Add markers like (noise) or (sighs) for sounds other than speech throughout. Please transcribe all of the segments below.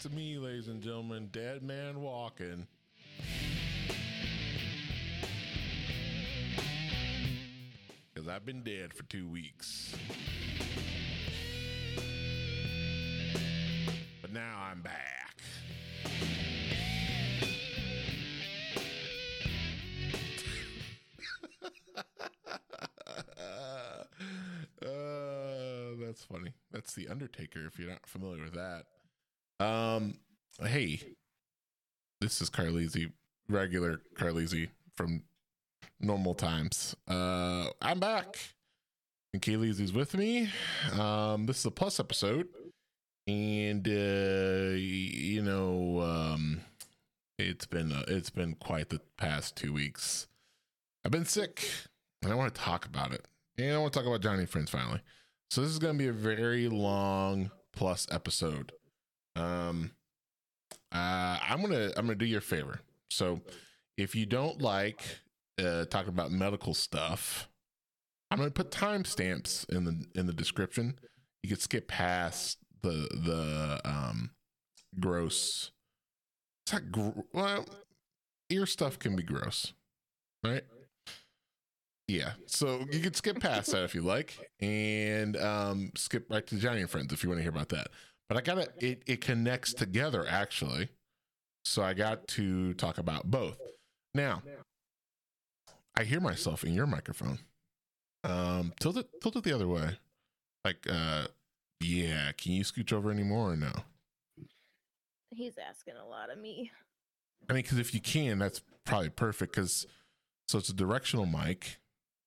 That's me, ladies and gentlemen. Dead man walking. Because I've been dead for two weeks. But now I'm back. (laughs) uh, that's funny. That's the Undertaker. If you're not familiar with that, um, hey, this is Carleezy, regular Carleezy from normal times. Uh, I'm back, and Kaylee's with me. Um, this is a plus episode, and uh, you know, um, it's been uh, it's been quite the past two weeks. I've been sick, and I want to talk about it. And I want to talk about Johnny Friends finally. So this is going to be a very long plus episode. Um, uh, I'm gonna I'm gonna do you a favor. So if you don't like uh, talking about medical stuff, I'm gonna put timestamps in the in the description. You can skip past the the um gross. It's not gr- well, ear stuff can be gross, right? Yeah, so you can skip past that if you like, and um, skip right to Johnny and Friends if you want to hear about that. But I gotta it it connects together actually, so I got to talk about both. Now, I hear myself in your microphone. Um, tilt it tilt it the other way, like uh, yeah. Can you scooch over anymore or no? He's asking a lot of me. I mean, because if you can, that's probably perfect. Because so it's a directional mic,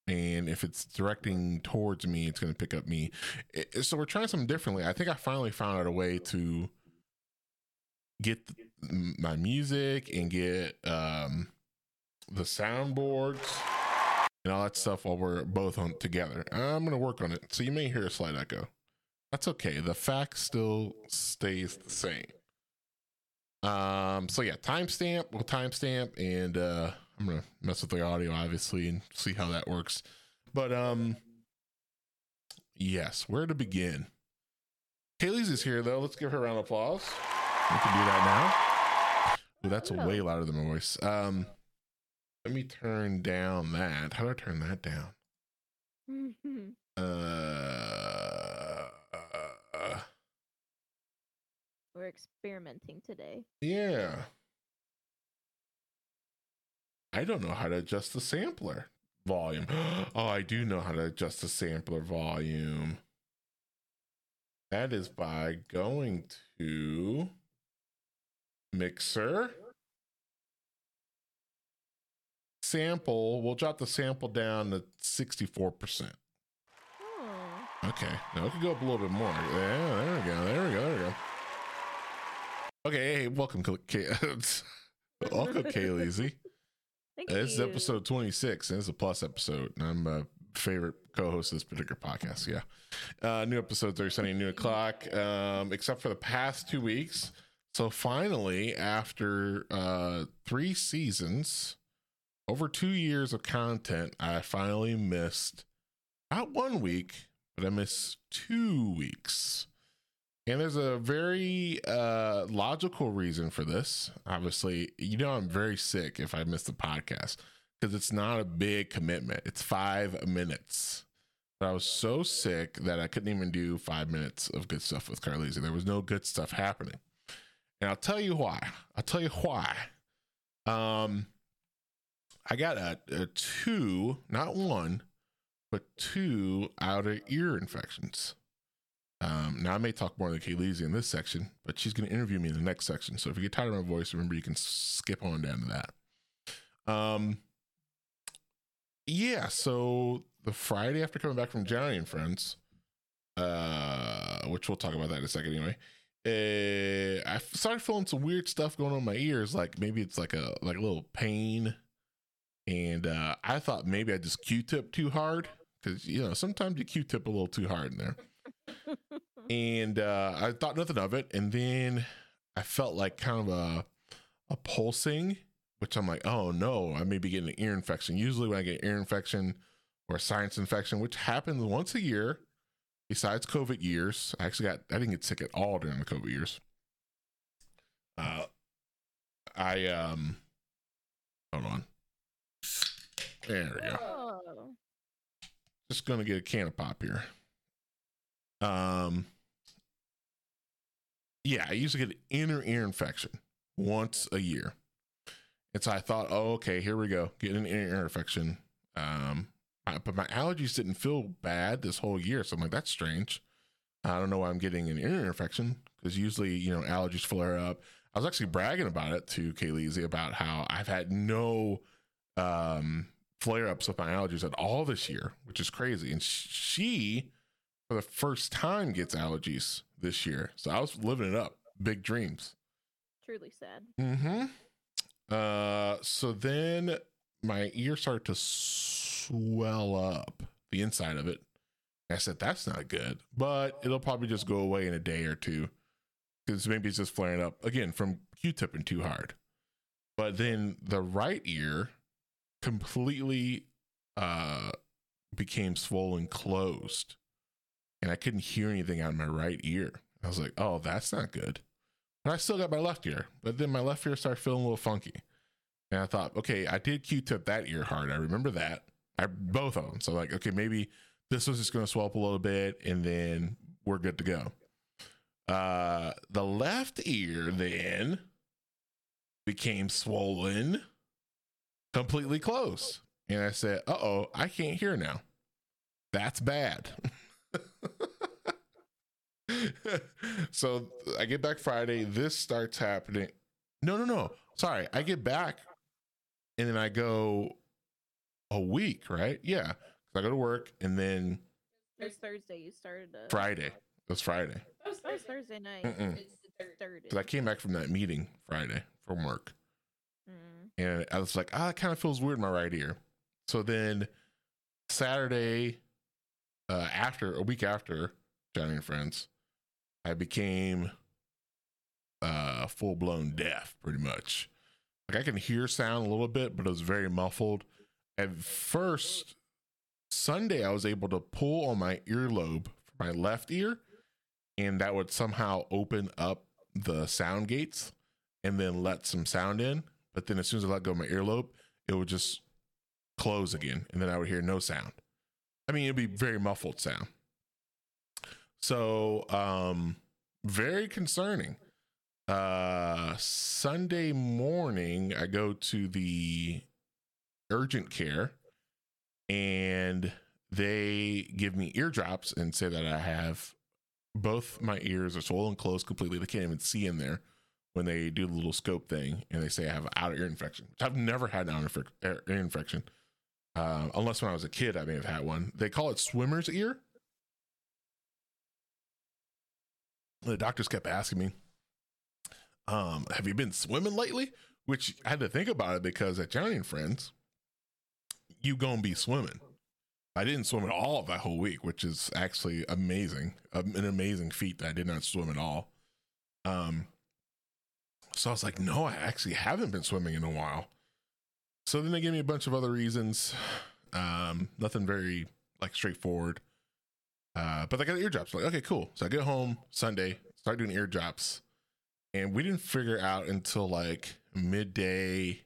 and if it's directing towards me, it's going to pick up me. It- so we're trying something differently. I think I finally found out a way to get th- m- my music and get um, the soundboards and all that stuff while we're both on together. I'm going to work on it. So you may hear a slight echo. That's okay. The fact still stays the same. Um, so yeah, timestamp, we'll timestamp and uh I'm gonna mess with the audio obviously and see how that works. But um yes, where to begin? Kaylee's is here though. Let's give her a round of applause. We can do that now. Ooh, that's Oh. way louder than my voice. Um let me turn down that. How do I turn that down? Uh, uh We're experimenting today. Yeah. I don't know how to adjust the sampler volume. (gasps) Oh, I do know how to adjust the sampler volume. That is by going to Mixer. Sample. We'll drop the sample down to 64%. Oh, hmm. Okay. Now it can go up a little bit more. Yeah, there we go. There we go. There we go. Okay. Hey, welcome, K- K- (laughs) welcome, Kayleezy. Thank This is you. episode 26, and it's a plus episode. And I'm a favorite co-host of this particular podcast. Yeah. Uh, new episodes are Sunday, noon o'clock, um, except for the past two weeks. So finally, after uh, three seasons, over two years of content, I finally missed not one week, but I missed two weeks. And there's a very uh, logical reason for this. Obviously, you know, I'm very sick if I miss the podcast because it's not a big commitment. It's five minutes. But I was so sick that I couldn't even do five minutes of good stuff with Carleezy. There was no good stuff happening. And I'll tell you why. I'll tell you why. Um, I got a, a two, not one, but two outer ear infections. Um, now I may talk more than Kayleezy in this section, but she's going to interview me in the next section. So if you get tired of my voice, remember you can skip on down to that. Um, yeah. So the Friday after coming back from Johnny and Friends, uh, which we'll talk about that in a second anyway. Uh, I started feeling some weird stuff going on in my ears, like maybe it's like a like a little pain, and uh, I thought maybe I just Q-tip too hard because you know sometimes you Q-tip a little too hard in there and uh, I thought nothing of it. And then I felt like kind of a a pulsing, which I'm like, oh no, I may be getting an ear infection. Usually, when I get an ear infection or a sinus infection, which happens once a year, besides COVID years, I actually got I didn't get sick at all during the COVID years. Uh, I um, hold on. There we go. Just gonna get a can of pop here. Um, yeah, I usually get an inner ear infection once a year, and so I thought, oh, okay, here we go, get an inner ear infection. Um, I- but my allergies didn't feel bad this whole year, so I'm like, that's strange. I don't know why I'm getting an inner ear infection because usually, you know, allergies flare up. I was actually bragging about it to Kayleezy about how I've had no um, flare ups with my allergies at all this year, which is crazy. And sh- she, for the first time, gets allergies this year. So I was living it up. Big dreams. Truly sad. Mm-hmm. Uh, so then my ear started to swell up the inside of it. I said, that's not good, but it'll probably just go away in a day or two because maybe it's just flaring up again from Q-tipping too hard. But then the right ear completely uh became swollen closed and I couldn't hear anything out of my right ear. I was like, oh, that's not good. But I still got my left ear. But then my left ear started feeling a little funky. And I thought, okay, I did Q-tip that ear hard. I remember that. I both of them. So like, okay, maybe this was just going to swell up a little bit, and then we're good to go. Uh, the left ear then became swollen, completely closed, and I said, "Uh oh, I can't hear now. That's bad." (laughs) (laughs) so I get back Friday. This starts happening. No, no, no. Sorry, I get back, and then I go a week, right? Yeah. Cause I go to work and then It was Thursday you started to. Friday. It was Friday. That was Thursday night. Mm-mm. It started. Because I came back from that meeting Friday from work. Mm. And I was like, ah, it kind of feels weird in my right ear. So then Saturday, uh, after a week after Johnny and Friends, I became uh full blown deaf pretty much. Like I can hear sound a little bit, but it was very muffled. At first, Sunday, I was able to pull on my earlobe for my left ear, and that would somehow open up the sound gates and then let some sound in. But then as soon as I let go of my earlobe, it would just close again, and then I would hear no sound. I mean, it'd be very muffled sound. So, um, very concerning. Uh, Sunday morning, I go to the urgent care and they give me eardrops and say that I have both my ears are swollen closed completely. They can't even see in there when they do the little scope thing and they say I have outer ear infection, I've never had an outer ear ear infection. Uh, unless when I was a kid, I may have had one. They call it swimmer's ear. The doctors kept asking me, um, have you been swimming lately? Which I had to think about it because at Johnny and Friends, you gonna be swimming. I didn't swim at all that whole week, which is actually amazing, um, an amazing feat that I did not swim at all. Um, so I was like, no, I actually haven't been swimming in a while. So then they gave me a bunch of other reasons. Um, nothing very like straightforward. Uh, but I got ear drops. Like, okay, cool. So I get home Sunday, start doing ear drops, and we didn't figure out until like midday,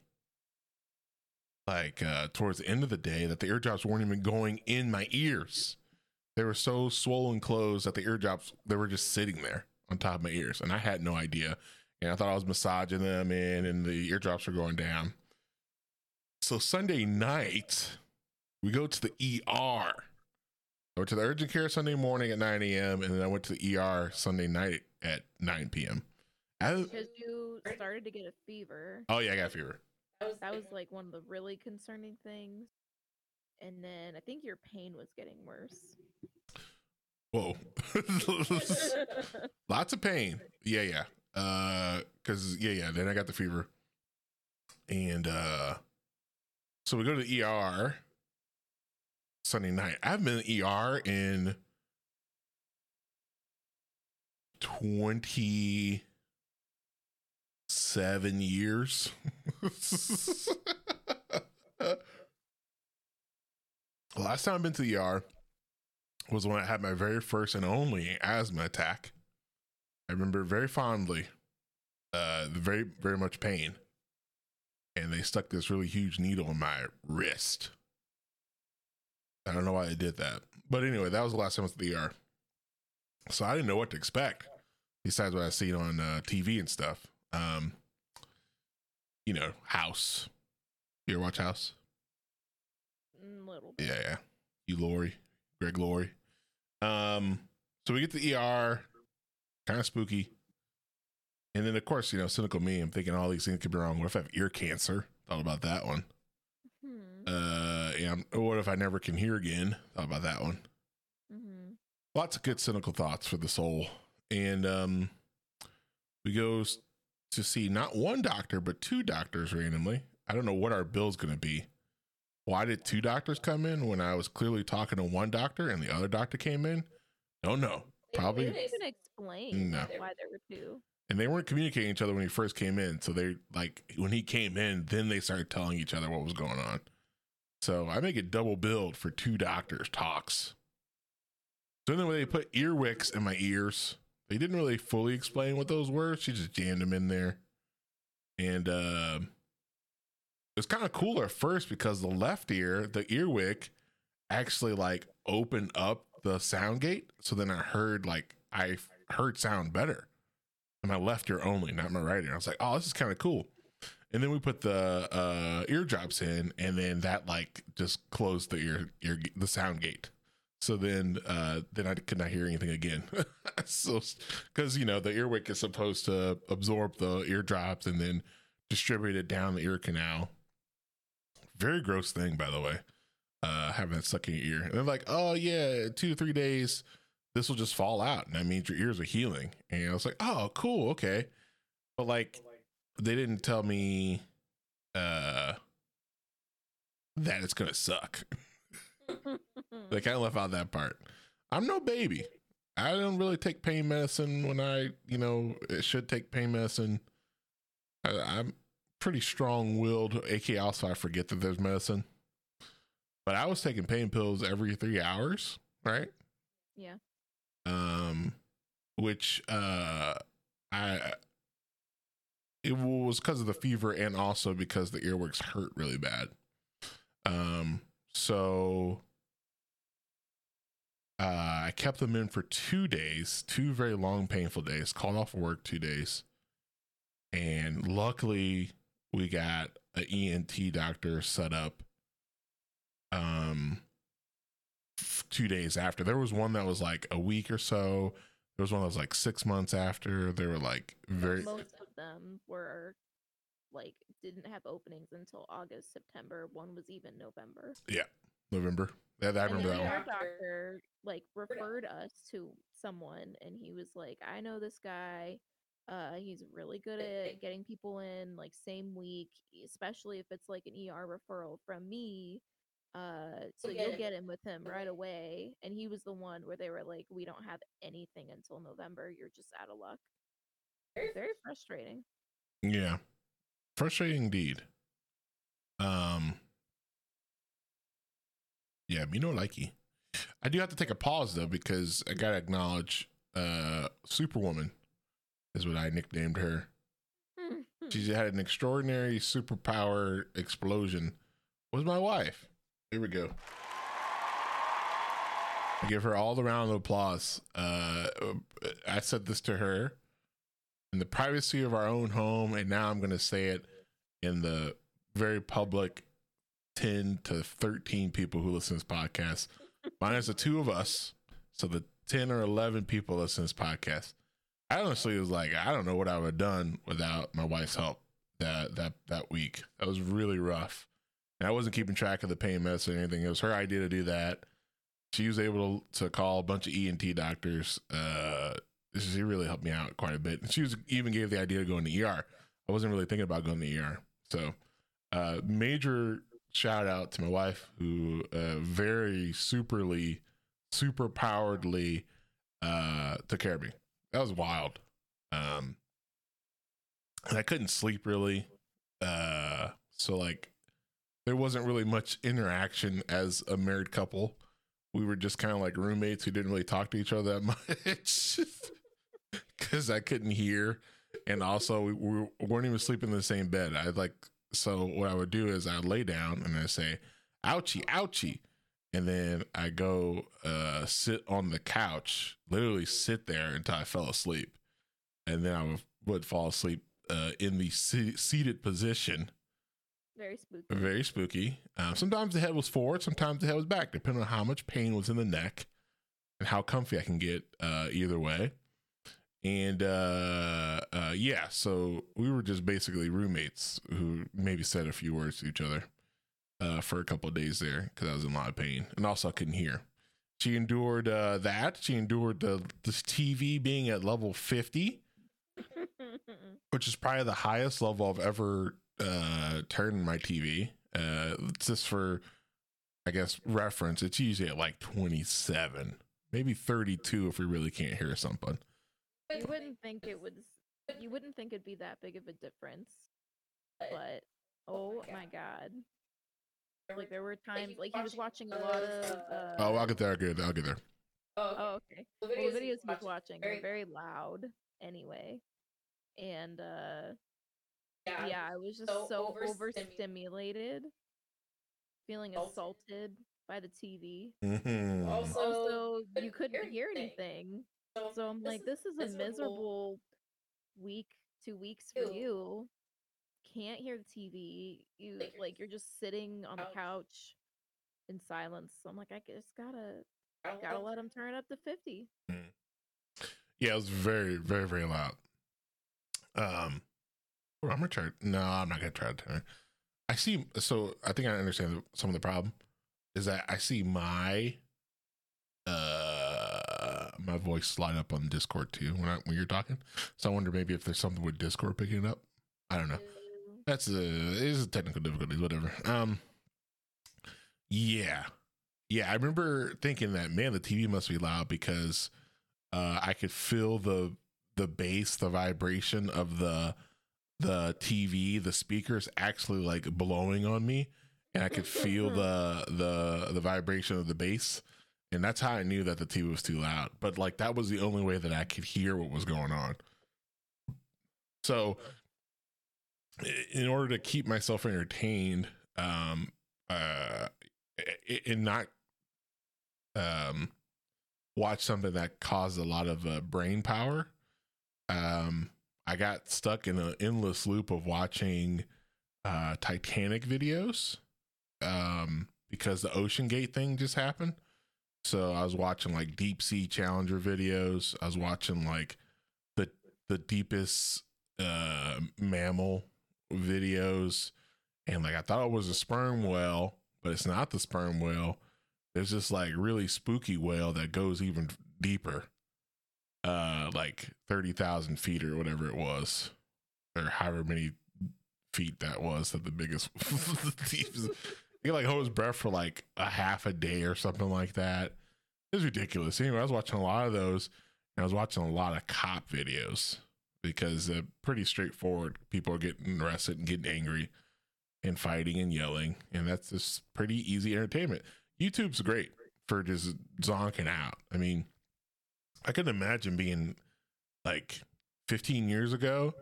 like uh, towards the end of the day, that the ear drops weren't even going in my ears. They were so swollen closed that the ear drops they were just sitting there on top of my ears, and I had no idea. And I thought I was massaging them in, and the eardrops were going down. So Sunday night, we go to the ER. I went to the urgent care Sunday morning at 9 a.m. and then I went to the ER Sunday night at 9 p.m. I- Because you started to get a fever. oh yeah, I got fever. That was like one of the really concerning things. And then I think your pain was getting worse. Whoa, (laughs) lots of pain. Yeah, yeah. Uh, cause yeah, yeah. Then I got the fever, and uh, so we go to the ER Sunday night. I haven't been in ER in twenty seven years. (laughs) Last time I've been to the ER was when I had my very first and only asthma attack. I remember very fondly. uh, very very much pain, and they stuck this really huge needle in my wrist. I don't know why they did that, but anyway, that was the last time I was at the ER. So I didn't know what to expect besides what I've seen on uh, TV and stuff. Um, you know, House. You ever watch House? Mm, Little bit. Yeah, yeah. Hugh Laurie, Greg Laurie. Um, so we get to the ER, kind of spooky. And then of course, you know, cynical me, I'm thinking all these things could be wrong. What if I have ear cancer? Thought about that one. Hmm. Uh and what if I never can hear again? Thought about that one. Mm-hmm. Lots of good cynical thoughts for the soul. And um we go to see not one doctor, but two doctors randomly. I don't know what our bill's gonna be. Why did two doctors come in when I was clearly talking to one doctor and the other doctor came in? Don't know. Probably They didn't even explain No. why there were two. and they weren't communicating each other when he first came in. So they like when he came in, then they started telling each other what was going on. So I make it double billed for two doctors talks. So then they put earwicks in my ears, they didn't really fully explain what those were. She just jammed them in there, and uh, it was kind of cool at first because the left ear, the earwick, actually like opened up the sound gate. So then I heard like I heard sound better and my left ear only, not my right ear. I was like, oh, this is kind of cool. And then we put the uh, eardrops in, and then that like just closed the ear, ear the sound gate. So then, uh, then I could not hear anything again. (laughs) so, because you know the earwick is supposed to absorb the eardrops and then distribute it down the ear canal. Very gross thing, by the way. Uh, having that stuck in your ear, and they're like, "Oh yeah, two to three days, this will just fall out, and that means your ears are healing." And I was like, "Oh, cool, okay," but like, they didn't tell me uh that it's gonna suck. (laughs) They kind of left out that part. I'm no baby. I don't really take pain medicine when I, you know, it should take pain medicine. I, I'm pretty strong willed, aka also I forget that there's medicine. But I was taking pain pills every three hours, right? yeah. um which uh i it was because of the fever and also because the earwicks hurt really bad um so uh i kept them in for two days two very long painful days called off work two days and luckily we got an ent doctor set up um two days after. There was one that was like a week or so. There was one that was like six months after. They were like very Most them were like didn't have openings until August, September. One was even November. Yeah, November. Yeah, I And remember then that one. our doctor like referred us to someone, and he was like, "I know this guy. Uh, he's really good at getting people in like same week, especially if it's like an ER referral from me." Uh, so You'll get you'll get in with him right away. And he was the one where they were like, "We don't have anything until November. You're just out of luck." Very frustrating. Yeah. Frustrating indeed. Um Yeah, me no likey. I do have to take a pause though because I gotta acknowledge uh Superwoman is what I nicknamed her. (laughs) She had an extraordinary superpower explosion. Was my wife. Here we go. I give her all the round of applause. Uh, I said this to her in the privacy of our own home, and now I'm going to say it in the very public 10 to 13 people who listen to this podcast, minus the two of us. So the 10 or 11 people listen to this podcast. I honestly was like, I don't know what I would have done without my wife's help that that that week. That was really rough. And I wasn't keeping track of the pain medicine or anything. It was her idea to do that. She was able to call a bunch of ENT doctors. Uh, she really helped me out quite a bit. She was even gave the idea to go in the ER. I wasn't really thinking about going to the ER. So, uh, major shout out to my wife who uh, very superly, super poweredly uh, took care of me. That was wild. Um, and I couldn't sleep really. Uh, so like there wasn't really much interaction as a married couple. We were just kind of like roommates who didn't really talk to each other that (laughs) much because I couldn't hear. and also we, we weren't even sleeping in the same bed. I like so what I would do is I would lay down and I say, "Ouchie, ouchie," and then I go uh, sit on the couch, literally sit there until I fell asleep, and then I would, would fall asleep uh, in the se- seated position. Very spooky. Very spooky. Um, sometimes the head was forward, sometimes the head was back, depending on how much pain was in the neck and how comfy I can get uh, either way. And uh, uh, yeah, so we were just basically roommates who maybe said a few words to each other uh, for a couple of days there because I was in a lot of pain and also I couldn't hear. She endured uh, that. She endured the this TV being at level fifty, (laughs) which is probably the highest level I've ever uh, turned my TV. Uh, just for, I guess, reference, it's usually at like twenty seven, maybe thirty two if we really can't hear something. You wouldn't think it was. You wouldn't think it'd be that big of a difference, but oh my god! Like there were times, like he was watching a lot of. Uh, Oh, I'll get there. I'll get there. I'll get there. Oh, okay. Well, the videos he was watching were very loud anyway. And uh yeah, I was just so overstimulated, feeling assaulted by the TV. Mm-hmm. Also, you couldn't hear anything. So I'm like, this is a miserable week, two weeks for you. Can't hear the TV. You like you're just sitting on the couch in silence. So I'm like, I just gotta gotta let him turn it up to 50. Yeah, it was very, very, very loud. Um, well, I'm gonna try. No, I'm not gonna try to turn. it. I see. So I think I understand some of the problem is that I see my uh my voice slide up on Discord too when I, when you're talking. So I wonder maybe if there's something with Discord picking it up. I don't know. That's a is a technical difficulties, whatever. Um, yeah, yeah. I remember thinking that man, the TV must be loud because uh, I could feel the the bass, the vibration of the the TV, the speakers actually like blowing on me, and I could feel (laughs) the the the vibration of the bass, and that's how I knew that the TV was too loud. But like that was the only way that I could hear what was going on. So in order to keep myself entertained um uh and not um watch something that caused a lot of uh, brain power um i got stuck in an endless loop of watching uh titanic videos um because the ocean gate thing just happened so i was watching like deep sea challenger videos i was watching like the the deepest uh mammal videos and like I thought it was a sperm whale, but it's not the sperm whale. There's this like really spooky whale that goes even deeper. Uh like 30,000 feet or whatever it was. Or however many feet that was that the biggest (laughs) he like hold his breath for like a half a day or something like that. It was ridiculous. Anyway, I was watching a lot of those and I was watching a lot of cop videos because they're pretty straightforward. People are getting arrested and getting angry and fighting and yelling, and that's just pretty easy entertainment. YouTube's great for just zonking out. I mean, I could imagine being like 15 years ago,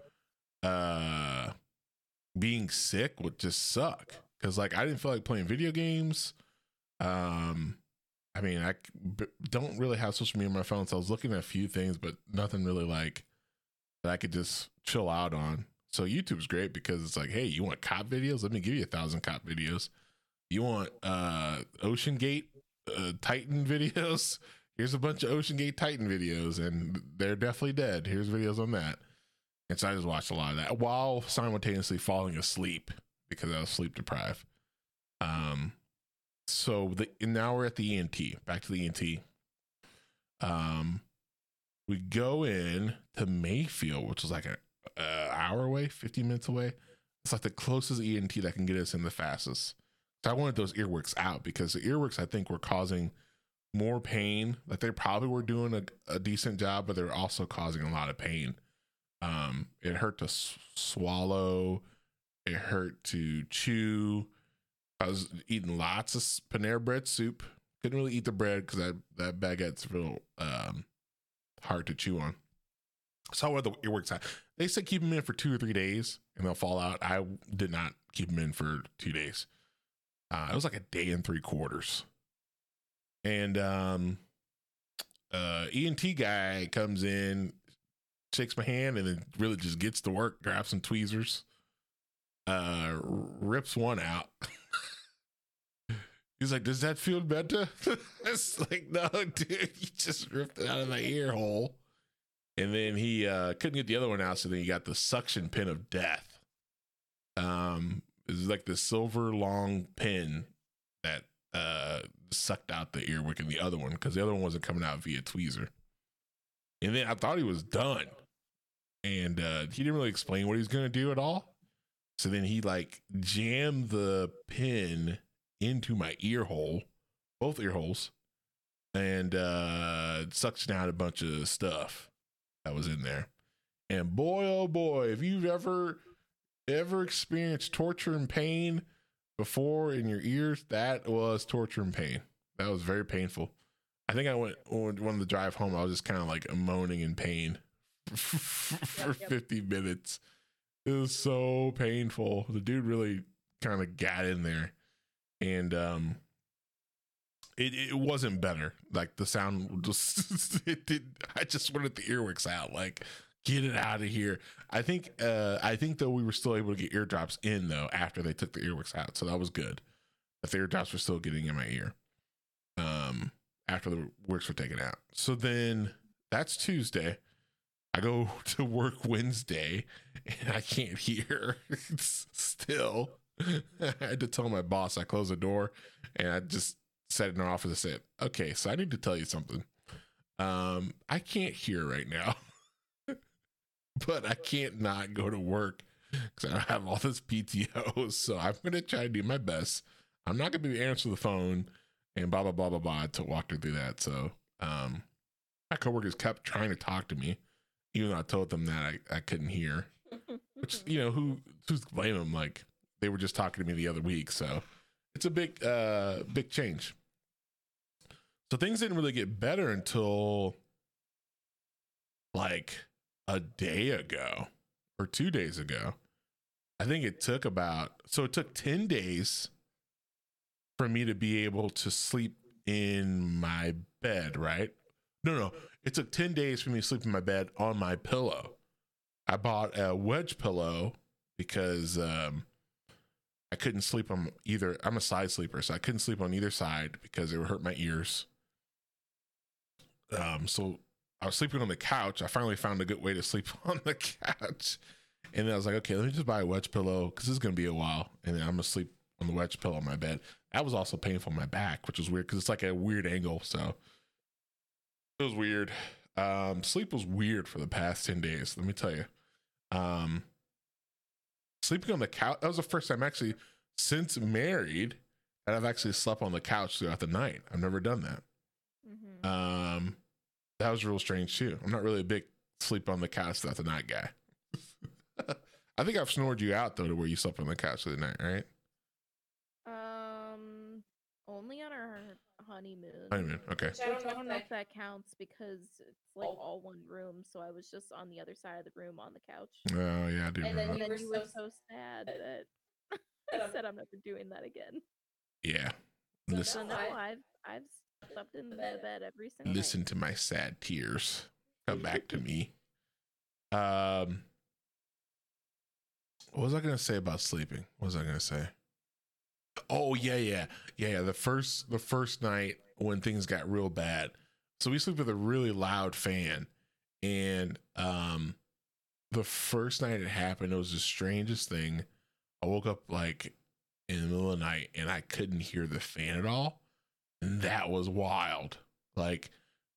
uh, being sick would just suck because like I didn't feel like playing video games. Um, I mean, I don't really have social media on my phone, so I was looking at a few things, but nothing really like that I could just chill out on. So YouTube's great because it's like, hey, you want cop videos? Let me give you a thousand cop videos. You want uh OceanGate uh, Titan (laughs) videos? Here's a bunch of OceanGate Titan videos, and they're definitely dead. Here's videos on that. And so I just watched a lot of that while simultaneously falling asleep because I was sleep deprived. Um, so the now we're at the ENT. Back to the ENT. Um, we go in to Mayfield, which is like an hour away, 15 minutes away. It's like the closest ENT that can get us in the fastest. So I wanted those earworks out because the earworks I think were causing more pain. Like they probably were doing a, a decent job, but they were also causing a lot of pain. Um, it hurt to s- swallow. It hurt to chew. I was eating lots of Panera bread soup. Couldn't really eat the bread because that that baguette's real um, hard to chew on. saw where the earwax at. They said keep them in for two or three days and they'll fall out. I did not keep them in for two days. Uh, it was like a day and three quarters. And um, uh, ENT guy comes in, shakes my hand, and then really just gets to work, grabs some tweezers, uh, rips one out. He's like, "Does that feel better?" (laughs) it's like, no, dude, you just ripped it out of my ear hole. And then he uh, couldn't get the other one out, so then he got the suction pin of death. Um, it's like the silver long pin that uh sucked out the earwick in the other one because the other one wasn't coming out via tweezer. And then I thought he was done, and uh, he didn't really explain what he was gonna do at all. So then he like jammed the pin into my ear hole, both ear holes, and uh suctioned out a bunch of stuff that was in there. And boy, oh boy, if you've ever ever experienced torture and pain before in your ears, that was torture and pain. That was very painful. I think I went on one of the drive home. I was just kind of like moaning in pain (laughs) for Yep, yep. 50 minutes. It was so painful. The dude really kind of got in there, and um, it it wasn't better. Like the sound just (laughs) it did. I just wanted the earwicks out. Like get it out of here. I think uh I think though we were still able to get eardrops in though after they took the earwicks out, so that was good. But the eardrops were still getting in my ear. Um, after the works were taken out. So then that's Tuesday. I go (laughs) to work Wednesday and I can't hear (laughs) still. (laughs) I had to tell my boss I closed the door and I just sat in our office and said, Okay, so I need to tell you something. Um, I can't hear right now. but I can't not go to work because I have all this PTO. So I'm gonna try to do my best. I'm not gonna be answer the phone and blah blah blah blah blah to walk her through that. So um my coworkers kept trying to talk to me, even though I told them that I, I couldn't hear. (laughs) Which you know, who who's to blame them? Like they were just talking to me the other week. So it's a big uh big change. So things didn't really get better until like a day ago or two days ago. I think it took about so it took 10 days for me to be able to sleep in my bed, right? No, no. It took 10 days for me to sleep in my bed on my pillow. I bought a wedge pillow because um I couldn't sleep on either. I'm a side sleeper, so I couldn't sleep on either side because it would hurt my ears. Um, so I was sleeping on the couch. I finally found a good way to sleep (laughs) on the couch. And then I was like, okay, let me just buy a wedge pillow because this is going to be a while. And then I'm going to sleep on the wedge pillow on my bed. That was also painful on my back, which was weird because it's like a weird angle. So it was weird. Um, sleep was weird for the past 10 days. Let me tell you. Um, sleeping on the couch, that was the first time actually since married that I've actually slept on the couch throughout the night. I've never done that. Mhm. Um, that was real strange too. I'm not really a big sleep on the couch throughout the night guy. (laughs) I think I've snored you out though to where you slept on the couch through the night, right? Um, only on our honeymoon. Honeymoon. Okay. Which I don't know, I don't if know that- if that counts because it's like Oh. all one room, so I was just on the other side of the room on the couch. Oh yeah, I do And then remember. You then were you were so so sad that that (laughs) I said I'm never doing that again. Yeah. So Listen, So No, I- I've I've slept in the bed. bed every single listen to my sad tears come back to me. (laughs) Um, what was I gonna say about sleeping? What was I gonna say? Oh yeah, yeah, yeah. The first, the first night when things got real bad, so we sleep with a really loud fan, and um, the first night it happened, it was the strangest thing. I woke up like in the middle of the night and I couldn't hear the fan at all, and that was wild. Like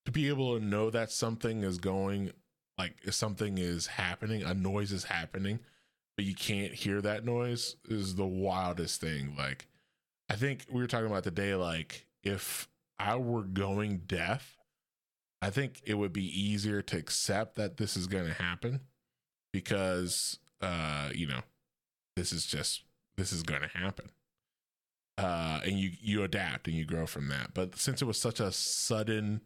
to be able to know that something is going like something is happening a noise is happening but you can't hear that noise is the wildest thing. Like i think we were talking about today like if i were going deaf i think it would be easier to accept that this is going to happen because uh you know this is just this is going to happen. Uh and you you adapt and you grow from that. But since it was such a sudden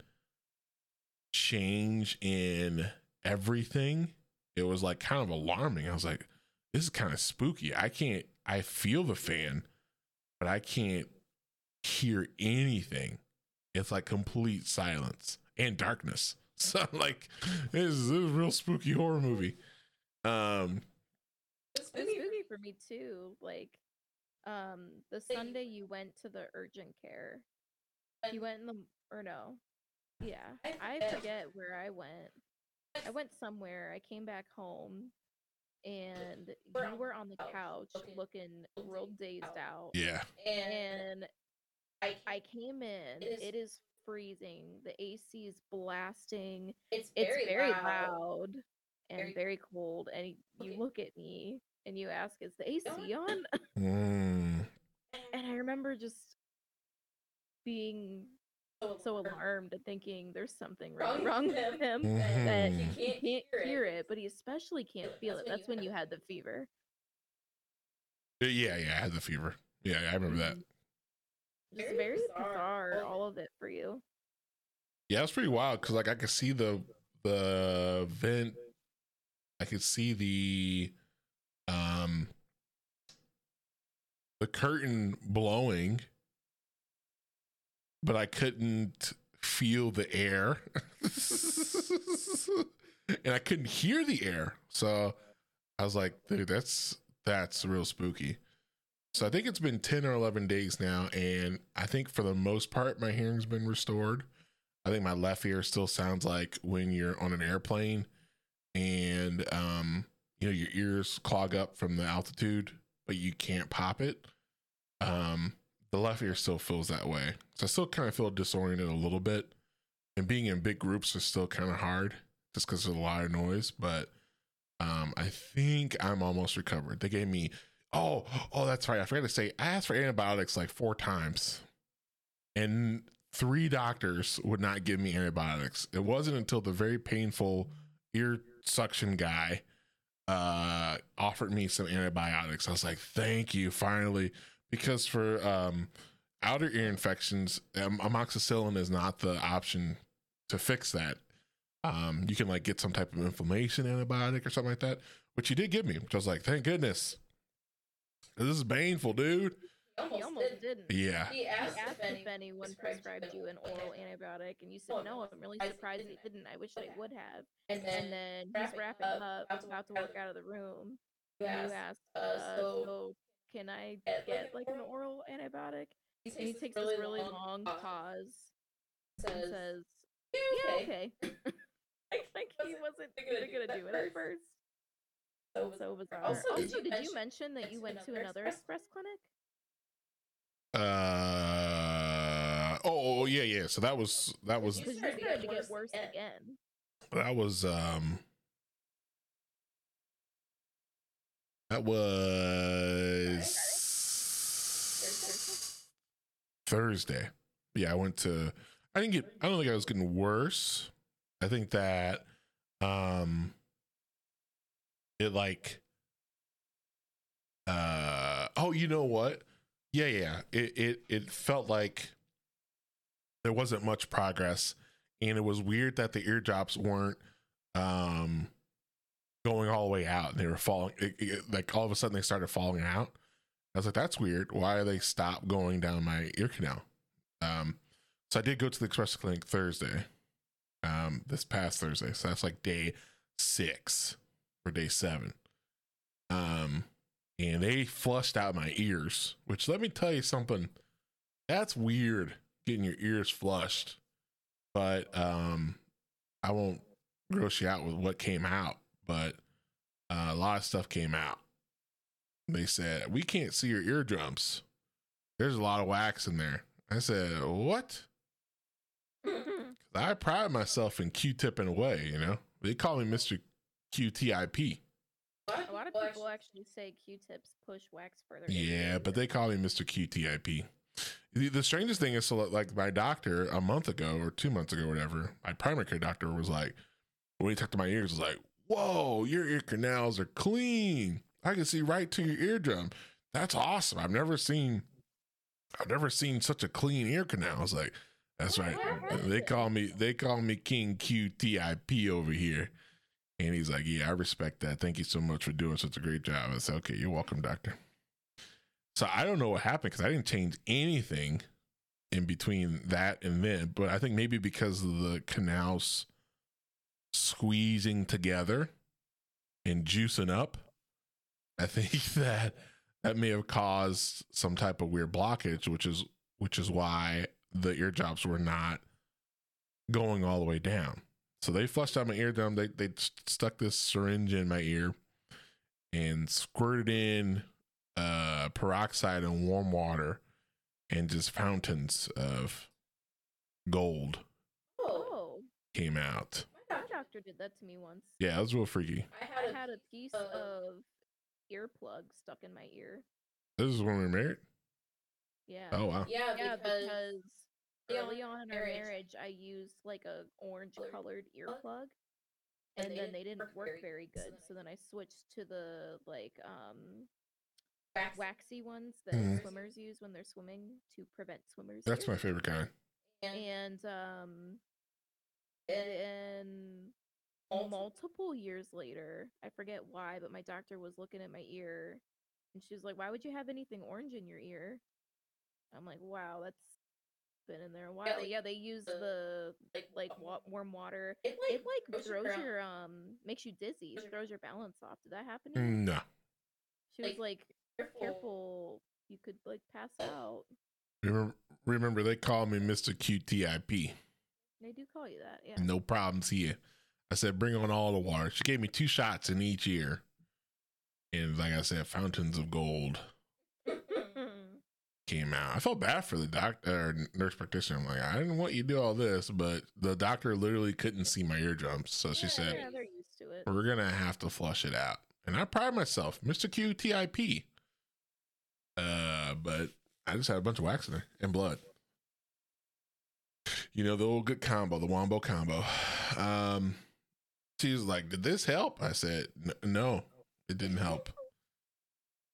change in everything, it was like kind of alarming. I was like, this is kind of spooky. I can't, I feel the fan, but I can't hear anything. It's like complete silence and darkness. (laughs) So like, this is, this is a real spooky horror movie. Um, It's spooky for me too. Like, um, the Sunday you went to the urgent care. You went in the or no? Yeah, I forget where I went. I went somewhere. I came back home, and you were on the couch looking real dazed out. yeah, And I came in. It is freezing. The AC is blasting. It's very, It's very loud and very cold. And you look at me and you ask, "Is the AC on?" Mm, (laughs) And I remember just being so alarmed and thinking there's something really wrong with him that Mhm. he can't hear it, but he especially can't feel it. That's when you had the fever. yeah, yeah. I had the fever. Yeah, I remember that. Just Very very bizarre, bizarre, all all of it for you. Yeah, it's pretty wild because like I could see the the vent, I could see the um the curtain blowing, but I couldn't feel the air, (laughs) and I couldn't hear the air. So I was like, dude, that's that's real spooky. So I think it's been 10 or 11 days now. And I think for the most part, my hearing's been restored. I think my left ear still sounds like when you're on an airplane and, um, you know, your ears clog up from the altitude, but you can't pop it. Um, the left ear still feels that way. So I still kind of feel disoriented a little bit. And being in big groups is still kind of hard just because there's a lot of noise. But um, I think I'm almost recovered. They gave me Oh, oh, that's right. I forgot to say, I asked for antibiotics like four times, and three doctors would not give me antibiotics. It wasn't until the very painful ear suction guy uh, offered me some antibiotics. I was like, thank you, finally. Because for um, outer ear infections, um, amoxicillin is not the option to fix that. Um, you can like get some type of inflammation antibiotic or something like that, which he did give me, which I was like, thank goodness. This is painful, dude. He almost didn't. Yeah. He He asked, asked if, if anyone prescribed you an oral antibiotic, and you said no. I'm really surprised they didn't. I wish they would have. And then, And then he's wrapping up, about to walk out of the room. you asked, asked, uh, uh, so so can I get, get like an oral antibiotic? he And he takes this really long pause and says, says, "Yeah, "Yeah, okay." okay." (laughs) (laughs) like he wasn't even gonna do it at first. So, was- So bizarre. Also, Also, did you did you mention mention that you went to another express clinic? Uh oh, oh yeah yeah. So that was that was Because you're starting to get worse again. that was um that was Thursday. Yeah, I went to. I didn't get. I don't think I was getting worse. I think that um it like uh oh you know what yeah yeah it it it felt like there wasn't much progress and it was weird that the ear drops weren't um going all the way out. And they were falling it, it- like all of a sudden they started falling out. I was like that's weird. Why are they stop going down my ear canal? Um so i did go to the express clinic thursday um this past thursday. So that's like day six or day seven. Um and they flushed out my ears which let me tell you something that's weird getting your ears flushed. But um i won't gross you out with what came out but uh, a lot of stuff came out. They said we can't see your eardrums. There's a lot of wax in there. I said what? (laughs) I pride myself in q-tipping away you know? They call me mr qtip A lot of people actually say Q-tips push wax further. into Yeah, but they call me Mr. QTIP. The, the strangest thing is, so like my doctor a month ago or two months ago, whatever, my primary care doctor was like, when he talked to my ears, was like, "Whoa, your ear canals are clean. I can see right to your eardrum. That's awesome. I've never seen, I've never seen such a clean ear canal." I was like, "That's right. They call me, they call me King QTIP over here." And he's like, Yeah, I respect that. Thank you so much for doing such a great job. I said, Okay, you're welcome, doctor. So I don't know what happened because I didn't change anything in between that and then, but I think maybe because of the canals squeezing together and juicing up, I think (laughs) that that may have caused some type of weird blockage, which is which is why the ear drops were not going all the way down. So they flushed out my eardrum. They they stuck this syringe in my ear and squirted in uh, peroxide and warm water and just fountains of gold Oh, came out. My doctor did that to me once. Yeah, it was real freaky. I had a piece of earplug stuck in my ear. This is when we were married. Yeah. Oh wow. Yeah, yeah, because, because early on in our marriage- marriage, I used like a orange Colored colored earplug, earplug, and then they didn't work very good. So then I switched to the like um wax- waxy ones that Mhm. swimmers use when they're swimming to prevent swimmers. That's my favorite kind. and And um, and multiple- years later, I forget why, but my doctor was looking at my ear, and she was like, "Why would you have anything orange in your ear?" I'm like, "Wow, that's been in there a while." like, Yeah, they use the- the like like uh, wa- warm water. it like, It like throws your throws your um makes you dizzy, your- throws your balance off. Did that happen? to you? No. She was like, like, careful. "Careful, you could like pass out." Remember, remember they call me Mr. QTIP. They do call you that, yeah. No problems here. I said, bring on all the water. She gave me two shots in each ear. And like I said, fountains of gold (laughs) came out. I felt bad for the doctor or nurse practitioner. I'm like, I didn't want you to do all this, but the doctor literally couldn't see my eardrums. So she said, yeah, they're used to it. we're gonna have to flush it out. And I pride myself, Mr. QTIP. Uh, but I just had a bunch of wax in there and blood. You know, the old good combo, the Wombo combo. Um, she was like, Did this help? I said, No, it didn't help.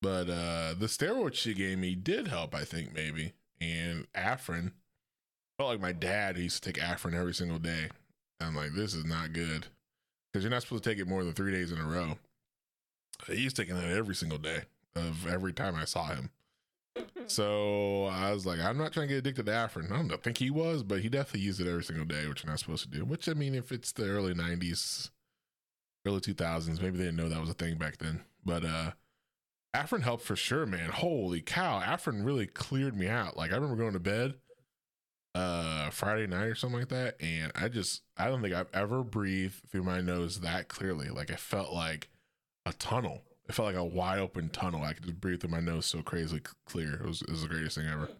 But uh the steroid she gave me did help, I think, maybe. And Afrin felt like my dad used to take Afrin every single day. I'm like, this is not good. Because you're not supposed to take it more than three days in a row. He's taking that every single day of every time I saw him. So I was like, I'm not trying to get addicted to Afrin. I don't think he was, but he definitely used it every single day, which you're not supposed to do. Which I mean, if it's the early '90s, early 2000s, maybe they didn't know that was a thing back then. But uh Afrin helped for sure, man. Holy cow, Afrin really cleared me out. Like I remember going to bed uh Friday night or something like that, and I just I don't think I've ever breathed through my nose that clearly. Like I felt like a tunnel. It felt like a wide open tunnel. I could just breathe through my nose so crazily clear. It was, it was the greatest thing ever. (laughs)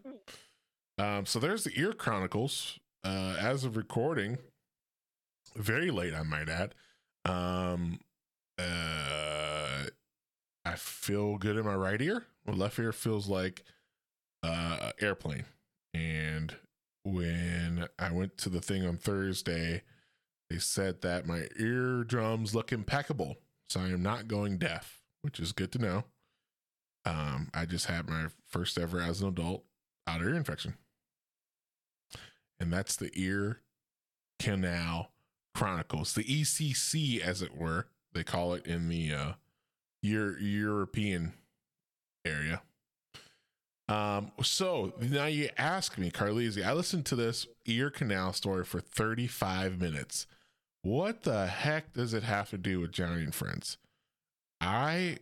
Um, so there's the Ear Chronicles. Uh, as of recording, very late, I might add. Um, uh, I feel good in my right ear. My left ear feels like uh, airplane. And when I went to the thing on Thursday, they said that my eardrums look impeccable. So I am not going deaf, which is good to know. Um, I just had my first ever as an adult outer ear infection. And that's the ear canal chronicles, the ECC, as it were. They call it in the uh, Euro- European area. Um, so now you ask me, Carleezy, I listened to this ear canal story for 35 minutes. What the heck does it have to do with Joni and Friends? I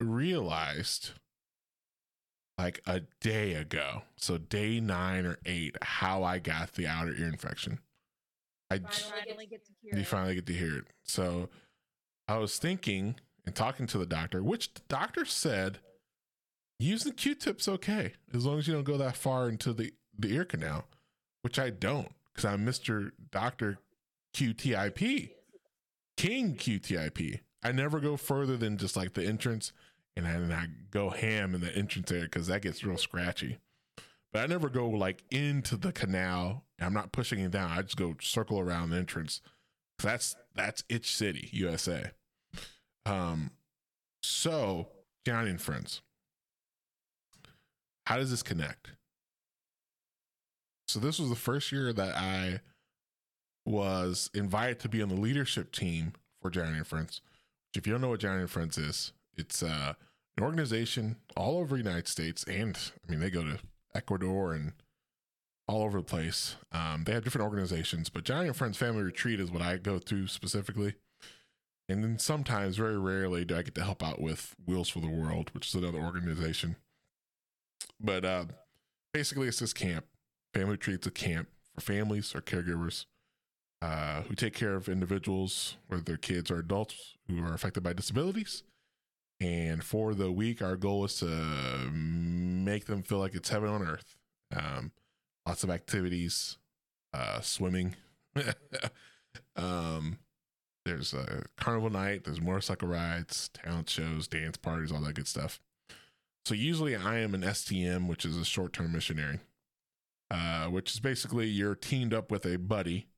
realized like a day ago, so day nine or eight, how I got the outer ear infection. I Finally finally get get to hear you it. finally get to hear it. So I was thinking and talking to the doctor, which the doctor said using Q-tips okay as long as you don't go that far into the the ear canal, which I don't because I'm Mister Doctor QTIP, King QTIP. I never go further than just like the entrance, and I, and I go ham in the entrance area because that gets real scratchy. But I never go like into the canal. I'm not pushing it down. I just go circle around the entrance. That's that's Itch City, USA. Um, so Joni and friends, how does this connect? So this was the first year that I was invited to be on the leadership team for Joni and Friends. If you don't know what and Friends is, it's uh, an organization all over the United States, and I mean they go to Ecuador and all over the place. Um, they have different organizations, but and Friends Family Retreat is what I go to specifically. And then sometimes, very rarely, do I get to help out with Wheels for the World, which is another organization. But uh, basically, it's this camp. Family Retreat's a camp for families or caregivers uh, who take care of individuals, whether they're kids or adults, who are affected by disabilities. And for the week, our goal is to make them feel like it's heaven on earth. Um, lots of activities, uh, swimming. (laughs) um, there's a carnival night, there's motorcycle rides, talent shows, dance parties, all that good stuff. So usually I am an STM, which is a short term missionary, uh, which is basically you're teamed up with a buddy,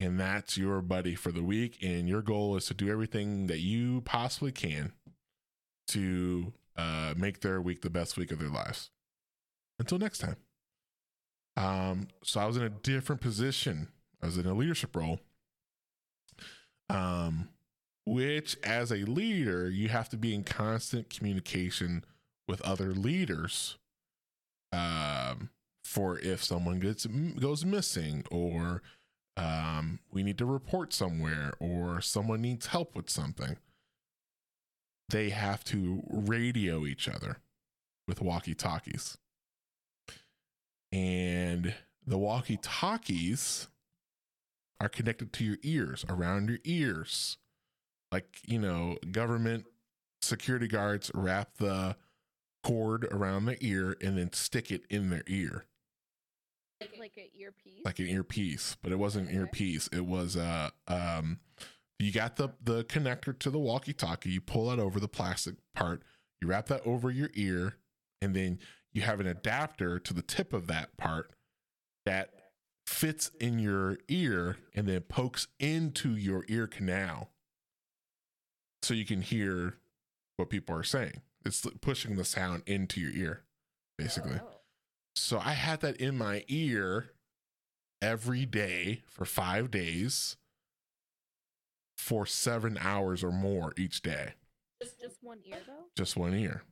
and that's your buddy for the week. And your goal is to do everything that you possibly can to uh, make their week the best week of their lives. Until next time. Um, so I was in a different position. I was in a leadership role. Um, which as a leader, you have to be in constant communication with other leaders. Um, for if someone gets goes missing or um, we need to report somewhere or someone needs help with something they have to radio each other with walkie talkies and the walkie talkies are connected to your ears, around your ears. Like, you know, government security guards wrap the cord around their ear and then stick it in their ear. Like an earpiece. Like an earpiece, but it wasn't an Okay. earpiece. It was uh um you got the the connector to the walkie-talkie, you pull that over the plastic part, you wrap that over your ear, and then you have an adapter to the tip of that part that fits in your ear and then pokes into your ear canal so you can hear what people are saying. It's pushing the sound into your ear, basically. Oh. So I had that in my ear every day for five days for seven hours or more each day. Just just one ear though. Just one ear.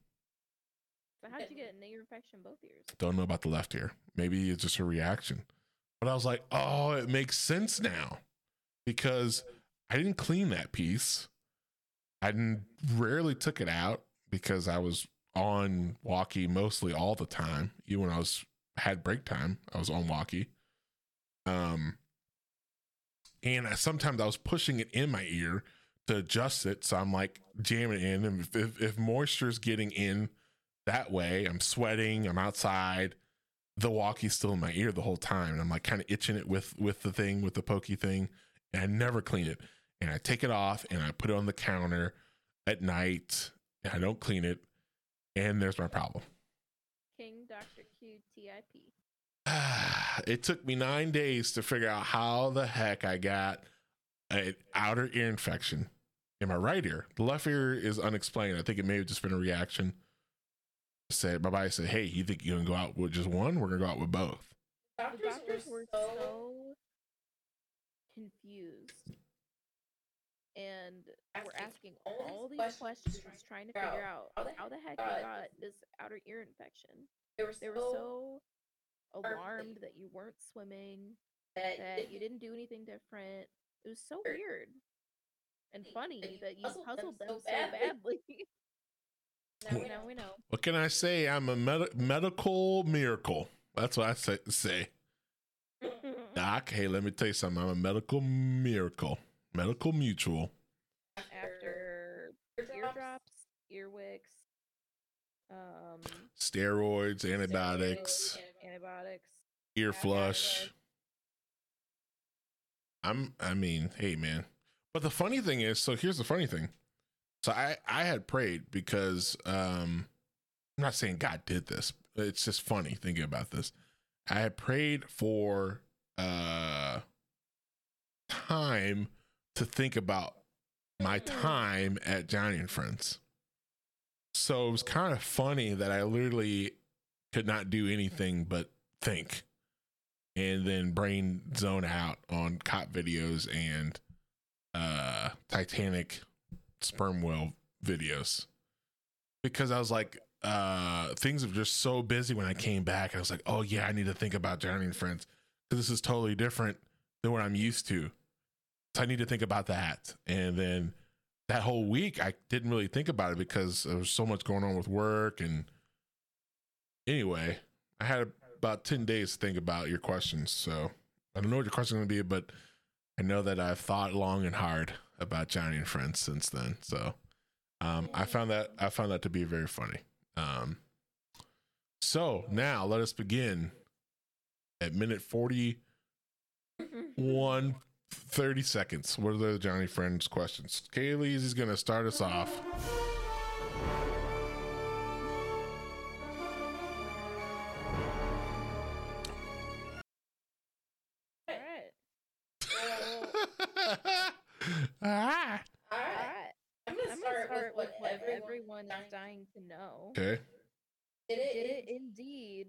So how did you get an ear infection in both ears? Don't know about the left ear. Maybe it's just a reaction. But I was like, oh, it makes sense now because I didn't clean that piece. I didn't, rarely took it out because I was on walkie mostly all the time. Even when I was had break time, I was on walkie. Um, and I, sometimes I was pushing it in my ear to adjust it. So I'm like jamming it in, and if, if, if moisture's getting in that way, I'm sweating, I'm outside. The walkie's still in my ear the whole time, and I'm like kind of itching it with with the thing with the pokey thing, and I never clean it. And I take it off and I put it on the counter at night, and I don't clean it, and there's my problem. King Dr. Q TIP. (sighs) it took me nine days to figure out how the heck I got an outer ear infection in my right ear. The left ear is unexplained. I think it may have just been a reaction. Said my body said, "Hey, you think you're gonna go out with just one? We're gonna go out with both." The Doctors, doctors were so, so confused. And we're asking all these questions, trying to figure out how the heck you uh, got (laughs) this outer ear infection. they were They were so alarmed that you weren't swimming, that, that you (laughs) didn't do anything different. It was so Weird. weird and funny you that you puzzled them puzzled them so so badly. (laughs) badly. now we know. we know. What can I say? I'm a med- medical miracle. That's what I say. say. Doc, hey, let me tell you something. I'm a medical miracle, medical mutual. After Earwicks, um, Steroids, antibiotics, antibiotics. ear flush. I'm I mean, hey man. But the funny thing is, so here's the funny thing. So I I had prayed because um I'm not saying God did this. It's just funny thinking about this. I had prayed for uh time to think about my time at Joni and Friends. So it was kind of funny that I literally could not do anything but think and then brain zone out on cop videos and uh Titanic sperm whale videos because I was like, uh, things were just so busy when I came back. I was like, oh yeah, I need to think about drowning friends because this is totally different than what I'm used to. So I need to think about that. And then that whole week, I didn't really think about it because there was so much going on with work. And anyway, I had about 10 days to think about your questions. So I don't know what your question's going to be, but I know that I've thought long and hard about Joni and Friends since then. So um, I found that I found that to be very funny. Um, so now let us begin at minute 41 30 seconds. What are the Joni Friends questions? Kayleezy is going to start us off. All right. (laughs) ah. All All right. right. I'm gonna start, start with with what what everyone, everyone is dying to know. Okay. did Did it, it indeed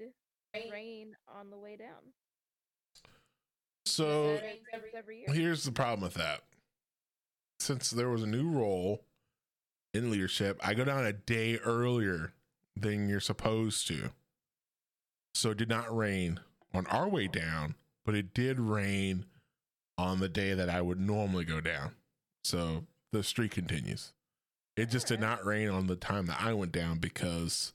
rain rain on the way down? So It rains Rains every- every year. here's the problem with that. Since there was a new role in leadership, I go down a day earlier than you're supposed to. So it did not rain on our way down, but it did rain on the day that I would normally go down. So the streak continues. It just did not rain on the time that I went down because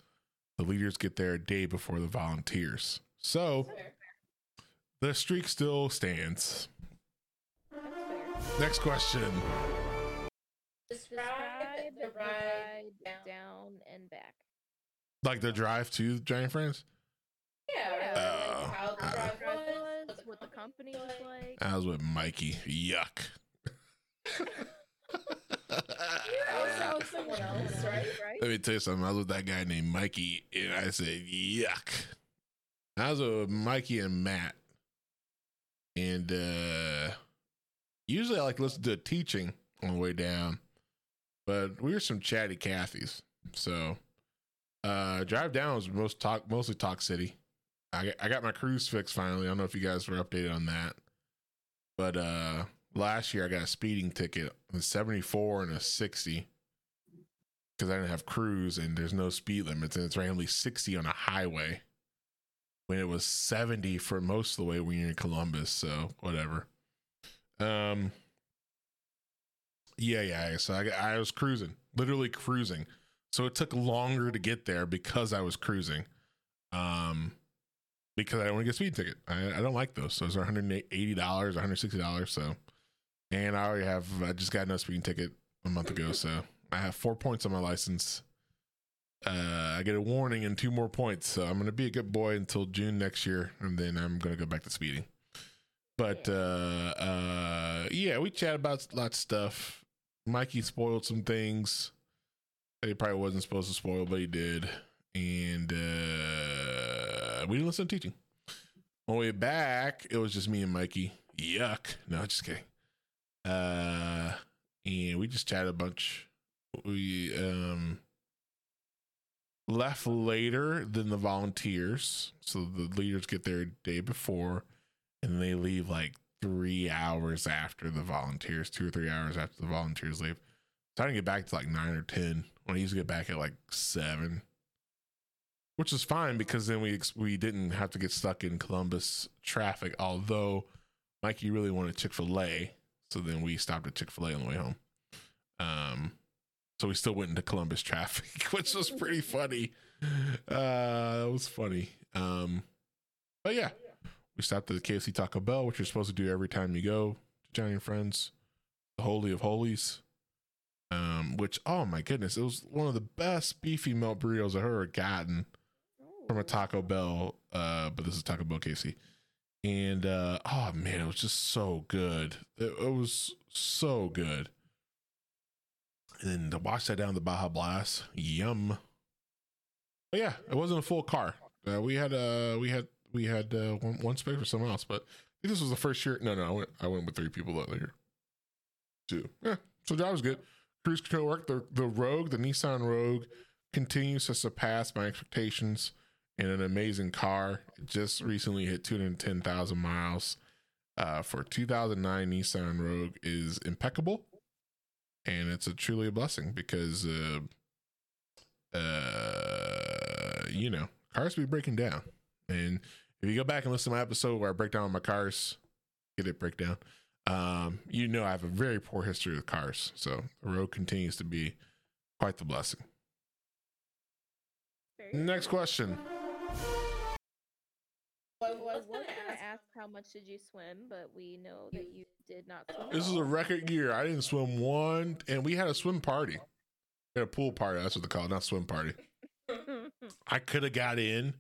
the leaders get there a day before the volunteers. So Fair. The streak still stands. Next question. Describe, Describe the ride down. down and back. Like the drive to Giant Friends? Yeah, Yeah, Oh, like how the uh, drive Drive was, was, what the company was like. I was with Mikey. Yuck. You sound (laughs) someone else, right? Let me tell you something. I was with that guy named Mikey, and I said, yuck. I was with Mikey and Matt. And uh usually I like to listen to teaching on the way down, but we were some chatty Cathys. So uh drive down was most talk mostly talk city. I got- I got my cruise fixed finally. I don't know if you guys were updated on that. But uh last year I got a speeding ticket, a 74 and a 60 because I didn't have cruise and there's no speed limits and it's randomly 60 on a highway when it was 70 for most of the way when you're in Columbus. So whatever. Um. Yeah, yeah. So I, I was cruising, literally cruising. So it took longer to get there because I was cruising. Um, because I don't want to get a speed ticket. I, I don't like those. Those are $180, $160. So, and I already have, I just got no speeding ticket a month ago. So I have four points on my license. Uh, I get a warning and two more points. So I'm going to be a good boy until June next year. And then I'm going to go back to speeding. But, uh, uh, yeah, we chat about lots of stuff. Mikey spoiled some things that he probably wasn't supposed to spoil, but he did. And, uh, we didn't listen to teaching. On the way back, it was just me and Mikey. Yuck. No, just kidding. Uh, and we just chatted a bunch. We um left later than the volunteers, so the leaders get there day before, and they leave like three hours after the volunteers, two or three hours after the volunteers leave. So I didn't get back to like nine or ten. When I used to get back at like seven, which is fine because then we we didn't have to get stuck in Columbus traffic. Although Mikey really wanted Chick Fil A, so then we stopped at Chick Fil A on the way home. Um, so we still went into Columbus traffic, (laughs) which was pretty funny. Uh, was funny. Um, but yeah, we stopped at the KFC Taco Bell, which you're supposed to do every time you go to Joni and Friends, the Holy of Holies. Um, which oh my goodness, it was one of the best beefy melt burritos I've ever gotten from a Taco Bell. Uh, but this is Taco Bell KFC, and uh, oh man, it was just so good. It, it was so good. And wash that down the Baja Blast, yum. But yeah, it wasn't a full car. Uh, we had uh we had we had uh, one, one space for someone else, but this was the first year. No, no, I went I went with three people that year. Two. Yeah, so that was good. Cruise control worked. The the Rogue, the Nissan Rogue, continues to surpass my expectations in an amazing car. It just recently hit two hundred ten thousand miles. uh, for 2009 Nissan Rogue is impeccable, and it's a truly a blessing because, uh, uh, you know, cars be breaking down, and if you go back and listen to my episode where I break down my cars, get it breakdown. Um, you know I have a very poor history with cars, so the road continues to be quite the blessing. Next question. Well, I was going to ask how much did you swim, but we know that you did not swim. This is a record year. I didn't swim one, and we had a swim party. We had a pool party. That's what they call it, not swim party. (laughs) I could have got in.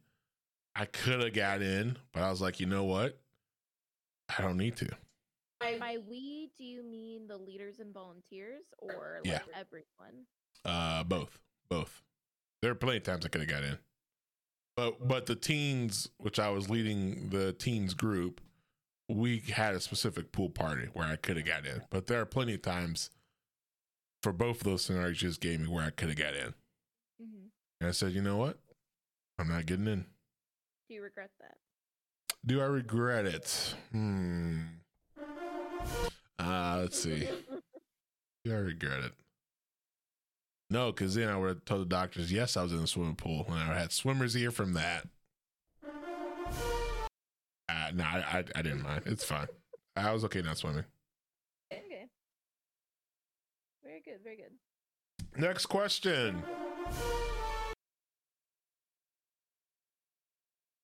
I could have got in, but I was like, you know what? I don't need to. By we, do you mean the leaders and volunteers, or Yeah. like everyone? Uh, both, both. There are plenty of times I could have got in, but but the teens, which I was leading the teens group, we had a specific pool party where I could have got in. But there are plenty of times for both of those scenarios you just gave me where I could have got in, hmm and I said, you know what? I'm not getting in. Do you regret that? Do I regret it? Hmm. Uh, let's see. (laughs) Do I regret it? No, because then I would have told the doctors, yes, I was in the swimming pool, and I had swimmer's ear from that. Uh, no, I, I, I didn't mind. It's fine. I was okay not swimming. Okay. Very good. Very good. Next question.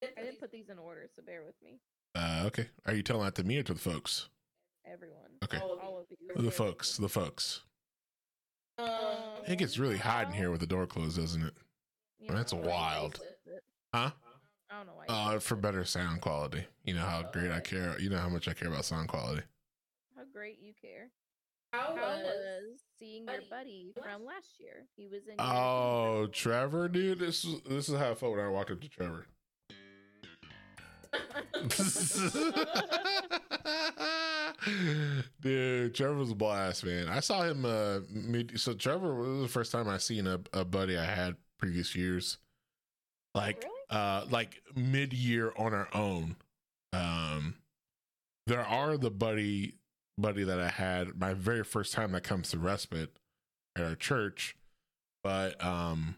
I didn't put these in order, so bear with me. Uh, okay. Are you telling that to me or to the folks? Everyone. Okay. All of you. The folks. The folks. Um, It gets really hot in here with the door closed, doesn't it? You That's wild. Huh? I don't know why. Uh, for better sound quality. You know how great I care. You know how much I care about sound quality. How great you care. How How was was seeing your buddy buddy from last year? He was in. Oh, Trevor, dude, this is this is how I felt when I walked up to Trevor. (laughs) Dude, Trevor was a blast, man. I saw him. Uh, mid- so Trevor was the first time I seen a, a buddy I had previous years, like really? uh, like mid year on our own. Um, there are the buddy buddy that I had my very first time that comes to respite at our church, but um,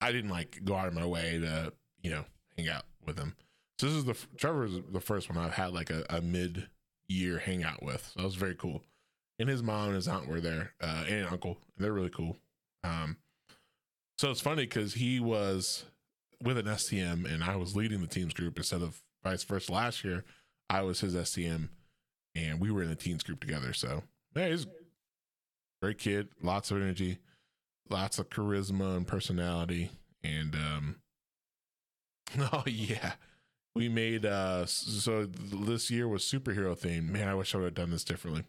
I didn't like go out of my way to you know hang out with him. So this is the f- Trevor's the first one I've had like a, a mid year hangout with. So that was very cool. And his mom and his aunt were there, uh, and uncle. They're really cool. Um, so it's funny because he was with an STM and I was leading the teams group instead of vice versa. Last year, I was his STM and we were in the teens group together. So yeah, he's great kid, lots of energy, lots of charisma and personality. And um, (laughs) oh yeah, we made uh so this year was superhero themed. Man, I wish I would have done this differently.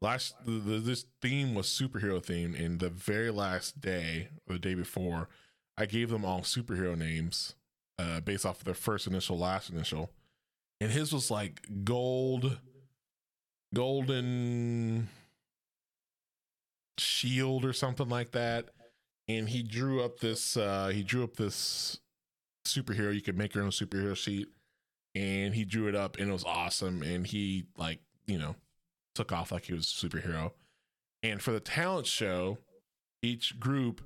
Last the, this theme was superhero themed, and the very last day, or the day before, I gave them all superhero names uh, based off of their first initial, last initial, and his was like gold, golden shield or something like that. And he drew up this. Uh, he drew up this superhero. You could make your own superhero sheet, and he drew it up, and it was awesome. And he like you know took off like he was a superhero. And for the talent show, each group,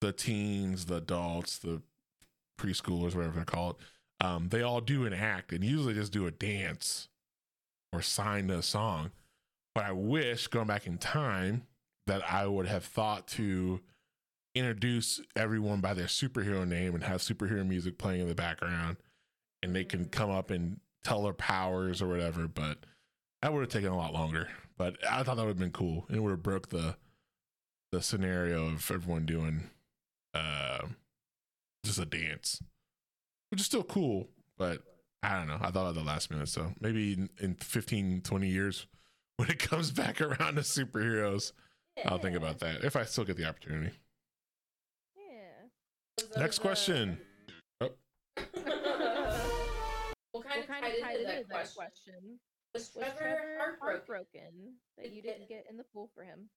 the teens, the adults, the preschoolers, whatever they're called, um, they all do an act and usually just do a dance or sign a song. But I wish going back in time that I would have thought to introduce everyone by their superhero name and have superhero music playing in the background and they can come up and tell their powers or whatever. But that would have taken a lot longer. But I thought that would have been cool. And it would have broke the the scenario of everyone doing uh, just a dance, which is still cool. But I don't know. I thought at the last minute. So maybe in, in 15, 20 years, (laughs) when it comes back around to superheroes, I'll think about that if I still get the opportunity. Yeah. Next question. what (laughs) What kind of tied into into that that question? question? Was Was Trevor Trevor heartbroken? heartbroken that you didn't get in the pool for him?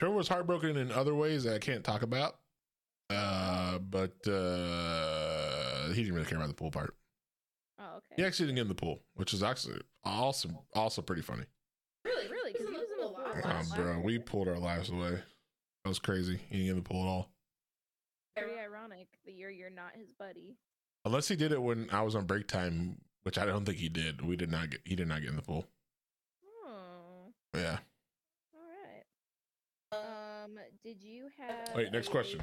Trevor was heartbroken in other ways that I can't talk about. Uh, but uh, he didn't really care about the pool part. Oh, okay. He actually didn't get in the pool, which is actually also also pretty funny. Really? Really? Because he was in the pool. last Oh, bro, we pulled our lives away. That was crazy. He didn't get in the pool at all. Ironic. You're not his buddy. Unless he did it when I was on break time, which I don't think he did. We did not get. He did not get in the pool. Oh, Yeah. all right. Um, did you have? Wait. Next a- question.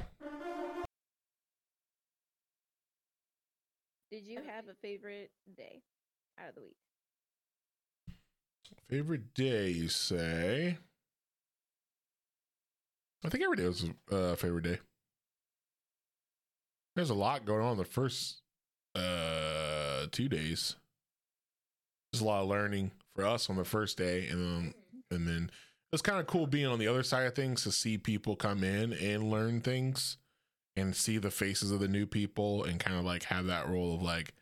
Did you have a favorite day out of the week? Favorite day, you say? I think every day was a uh, favorite day. There's a lot going on the first uh, two days. There's a lot of learning for us on the first day, and then and then it's kind of cool being on the other side of things to see people come in and learn things and see the faces of the new people and kind of like have that role of like,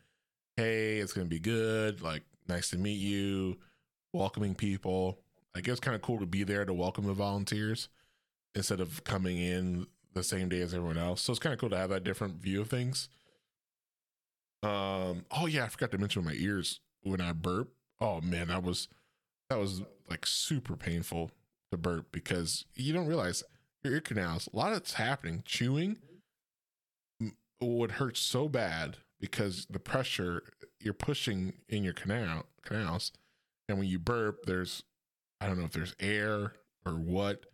hey, it's gonna be good. Like, nice to meet you welcoming people. Like it was kind of cool to be there to welcome the volunteers instead of coming in the same day as everyone else. So it's kind of cool to have that different view of things. Um. Oh yeah, I forgot to mention my ears when I burp. Oh man, that was that was like super painful to burp because you don't realize your ear canals. A lot of it's happening. Chewing would hurt so bad because the pressure you're pushing in your canal canals and when you burp there's i don't know if there's air or what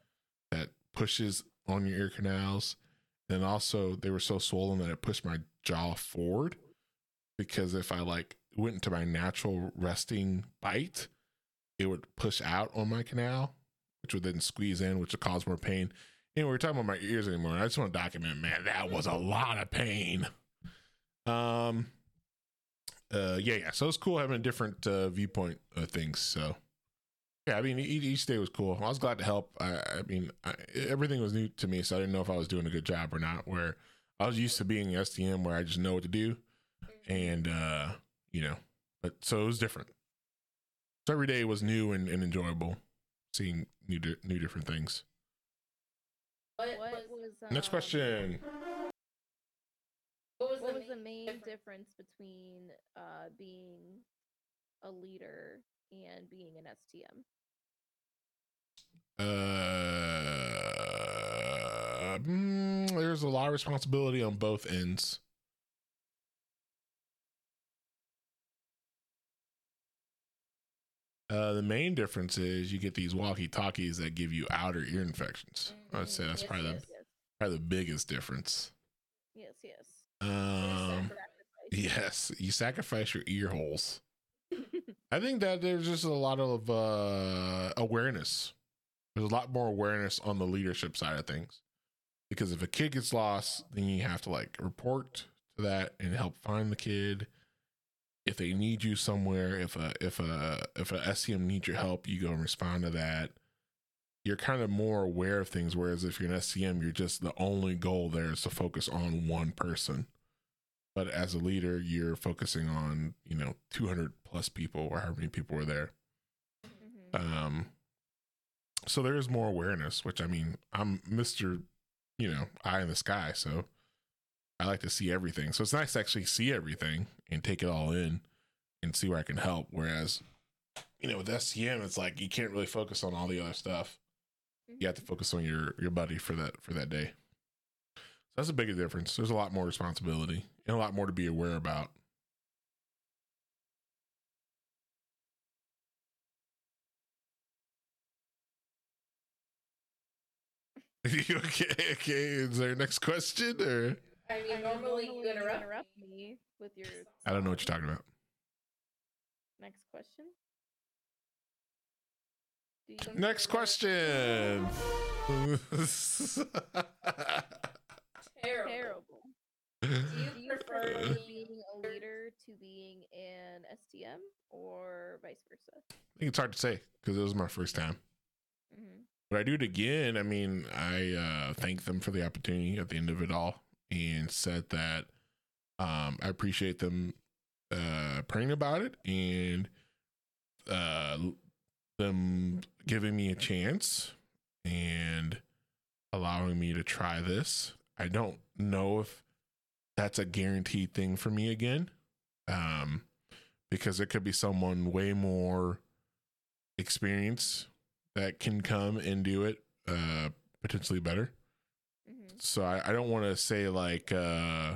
that pushes on your ear canals. And also they were so swollen that it pushed my jaw forward because if i like went into my natural resting bite it would push out on my canal which would then squeeze in which would cause more pain. Anyway we're talking about my ears anymore. I just want to document man that was a lot of pain. Um uh yeah yeah. So it's cool having a different uh viewpoint of things so yeah i mean each, each day was cool. I was glad to help. I i mean I, everything was new to me so i didn't know if i was doing a good job or not where i was used to being stm where i just know what to do and uh you know but so it was different. So every day was new and, and enjoyable seeing new di- new different things. What, What was, was next question. what was, What the, was the main main difference? difference between uh being a leader and being an STM? Uh, mm, there's a lot of responsibility on both ends. Uh, the main difference is you get these walkie talkies that give you outer ear infections. I'd say that's Yes, probably the yes. Probably the biggest difference. yes, yes. Um, yes, you sacrifice your ear holes. (laughs) I think that there's just a lot of uh, awareness. There's a lot more awareness on the leadership side of things. Because if a kid gets lost, then you have to like report to that and help find the kid. If they need you somewhere, if a if a if a STM needs your help, you go and respond to that. You're kind of more aware of things. Whereas if you're an STM, you're just the only goal there is to focus on one person but as a leader you're focusing on you know 200 plus people or however many people were there Mhm. um so there is more awareness which i mean i'm mr you know eye in the sky so i like to see everything. So it's nice to actually see everything and take it all in and see where i can help. Whereas you know with stm it's like you can't really focus on all the other stuff. You have to mm-hmm. focus on your your buddy for that for that day. So that's a bigger difference. There's a lot more responsibility and a lot more to be aware about (laughs) You okay okay is there a next question or I I mean, mean, normally you interrupt. me with your. i don't know what you're talking about Next question. Next question Terrible. Terrible. Do Do you you prefer prefer being being a leader to being an STM or vice versa? I think it's hard to say because it was my first time. Mm-hmm. Would I do it again? I mean, I uh, thanked them for the opportunity at the end of it all and said that um, I appreciate them uh, praying about it and uh, them giving me a chance and allowing me to try this. I don't know if that's a guaranteed thing for me again. Um, because there could be someone way more experienced that can come and do it uh potentially better. Hmm so i, I don't want to say like uh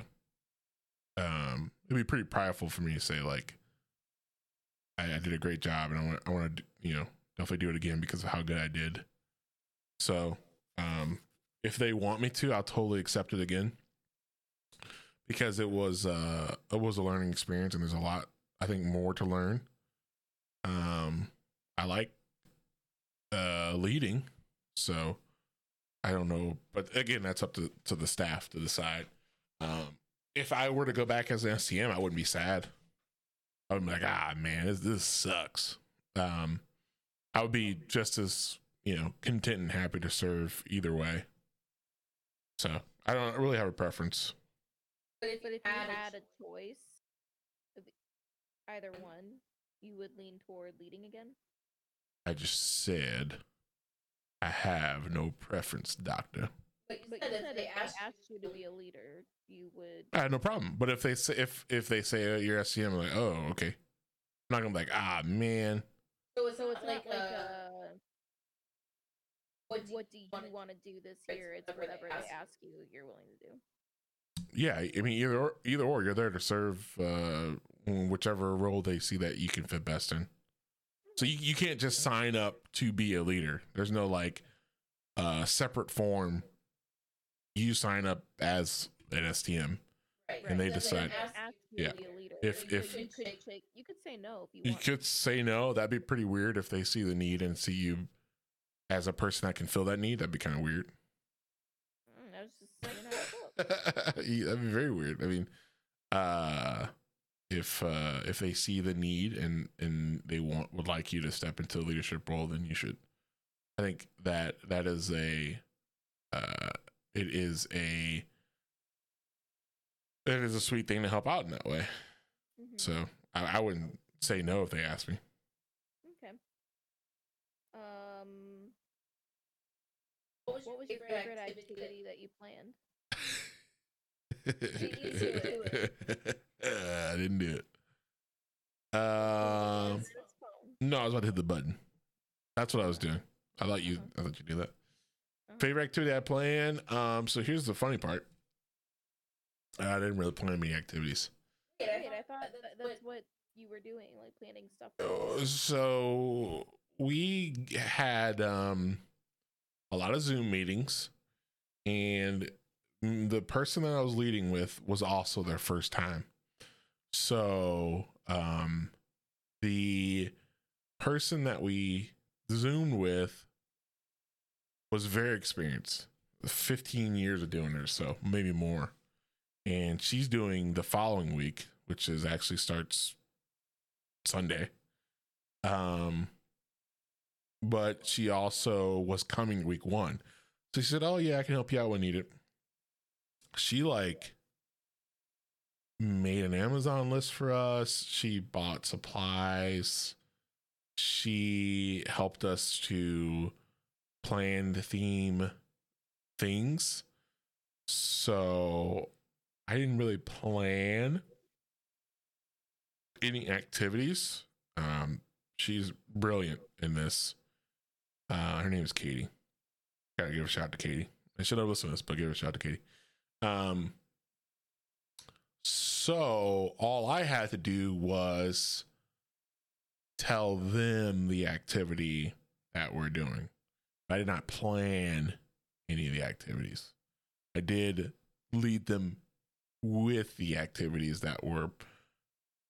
um it'd be pretty prideful for me to say like i, I did a great job and i want i want to you know definitely do it again because of how good i did. So um if they want me to i'll totally accept it again. Because it was uh it was a learning experience and there's a lot i think more to learn. Um i like uh leading. So i don't know but again that's up to to the staff to decide. Um if i were to go back as an stm i wouldn't be sad. I would be like ah man this, this sucks. Um i would be just as you know content and happy to serve either way. So i don't really have a preference. But if, But if you had, had a a choice either one, you would lean toward leading again. I just said I have no preference, doctor. but you But said you if said they if asked they asked you to be a leader, you would. I have no problem. But if they say if if they say uh, you're STM, I'm like, oh, okay. I'm not gonna be like, ah, man. so it's, So it's like, like a, uh, what do what do you wanna want to do this it's year? It's whatever whatever they they ask ask you, you're willing to do. Yeah, I mean, either or, either or, you're there to serve uh, whichever role they see that you can fit best in. So you, you can't just sign up to be a leader. There's no like uh, separate form. You sign up as an STM. right, and they so decide- ask Ask you- you yeah. to be a leader. If- you if- could, you could you could say no if you You want. could say no. That'd be pretty weird if they see the need and see you as a person that can fill that need. That'd be kind of weird. Mm, I was just saying how I. (laughs) Yeah, That'd be very weird. I mean, uh, if uh, if they see the need and and they want would like you to step into a leadership role, then you should. I think that that is a, uh, it is a, it is a sweet thing to help out in that way. Mhm. So I, I wouldn't say no if they asked me. Okay. Um, what was, what was your your favorite, favorite activity, activity that you planned? (laughs) (laughs) I didn't do it. Um, no, I was about to hit the button. That's what I was doing. I thought you. I thought you knew that. Oh. Favorite activity I plan. Um, so here's the funny part. I didn't really plan many activities. Wait, Wait, I thought that, that's what you were doing, like planning stuff. Uh, So we had um a lot of Zoom meetings, and mm, the person that I was leading with was also their first time. So um the person that we zoomed with was very experienced 15 years of doing it so maybe more. And she's doing the following week which is actually starts sunday. Um but she also was coming week one. So she said oh yeah i can help you out when needed. She like made an amazon list for us. She bought supplies. She helped us to plan the theme things. So i didn't really plan any activities. Um she's brilliant in this. Uh her name is katie. Gotta give a shout to katie. I should have listened to this but give a shout to katie. Um so all i had to do was tell them the activity that we're doing i did not plan any of the activities i did lead them with the activities that were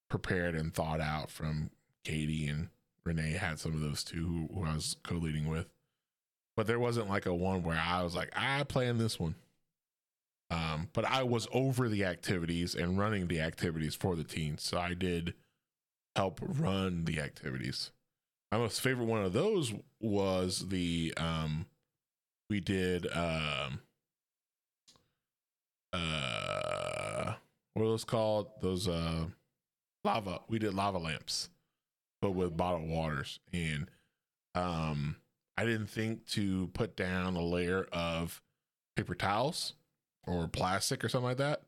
prepared and thought out from Katie and Renee had some of those too who, I was co-leading with. But there wasn't like a one where I was like, I plan this one. Um, but I was over the activities and running the activities for the teens. So I did help run the activities. My most favorite one of those was the um we did um uh what are those called? Those uh lava. We did lava lamps, but with bottled waters. And um, I didn't think to put down a layer of paper towels or plastic or something like that.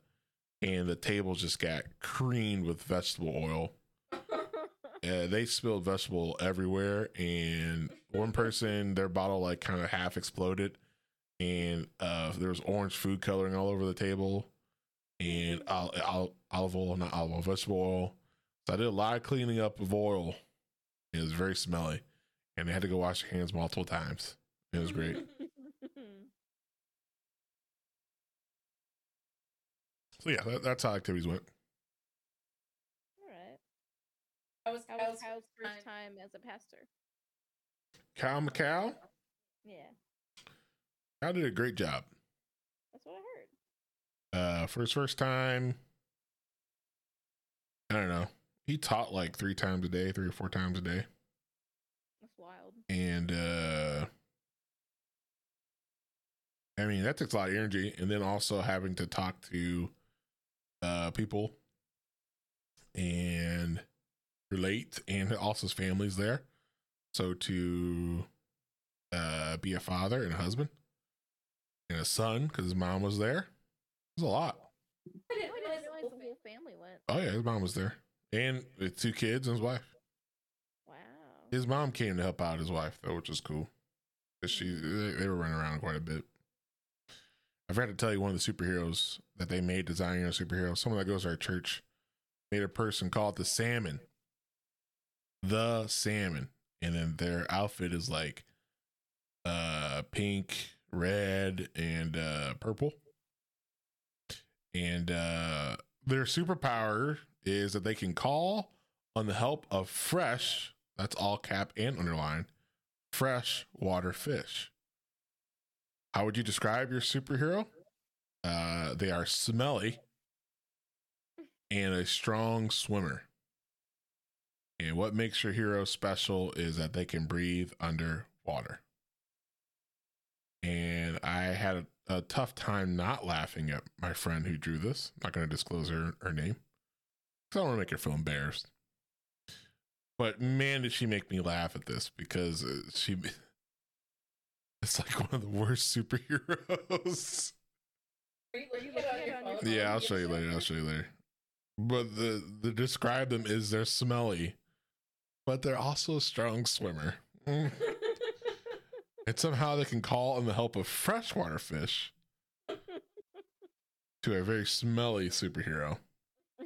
And the table just got creamed with vegetable oil. (laughs) uh, they spilled vegetable everywhere, and one person their bottle like kind of half exploded, and uh, there was orange food coloring all over the table, and ol- ol- olive oil, not olive oil, vegetable oil. So I did a lot of cleaning up of oil. It was very smelly, and they had to go wash their hands multiple times. It was great. (laughs) So yeah, that, that's how activities went. All right. That was How was Kyle's first time as a pastor? Cal McCall, Yeah, Cal did a great job. that's what I heard. Uh, for his first time, I don't know. He taught like three times a day, three or four times a day, That's wild. and uh, I mean that takes a lot of energy, and then also having to talk to uh people and relate, and also his family's there. So to uh be a father and a husband and a son because his mom was there, it was a lot. I I didn't didn't realize realize the the whole whole family went. Oh yeah, his mom was there, and with two kids and his wife. Wow. His mom came to help out his wife though, which was cool. she they were running around quite a bit. I forgot to tell you one of the superheroes that they made designing a superhero. Someone that goes to our church made a person called the Salmon. The Salmon, and then their outfit is like uh pink, red, and uh purple. And uh their superpower is that they can call on the help of fresh, that's all cap and underline, fresh water fish. How would you describe your superhero? Uh, they are smelly and a strong swimmer. And what makes your hero special is that they can breathe underwater. And I had a, a tough time not laughing at my friend who drew this. I'm not going to disclose her, her name because I don't want to make her feel embarrassed. But man, did she make me laugh at this because uh, she. (laughs) It's like one of the worst superheroes. Are you Are you looking at it looking on at your it on phone? your yeah, I'll show you later. I'll show you later. But the the describe them is they're smelly, but they're also a strong swimmer. Mm. (laughs) And somehow they can call on the help of freshwater fish to a very smelly superhero. (laughs)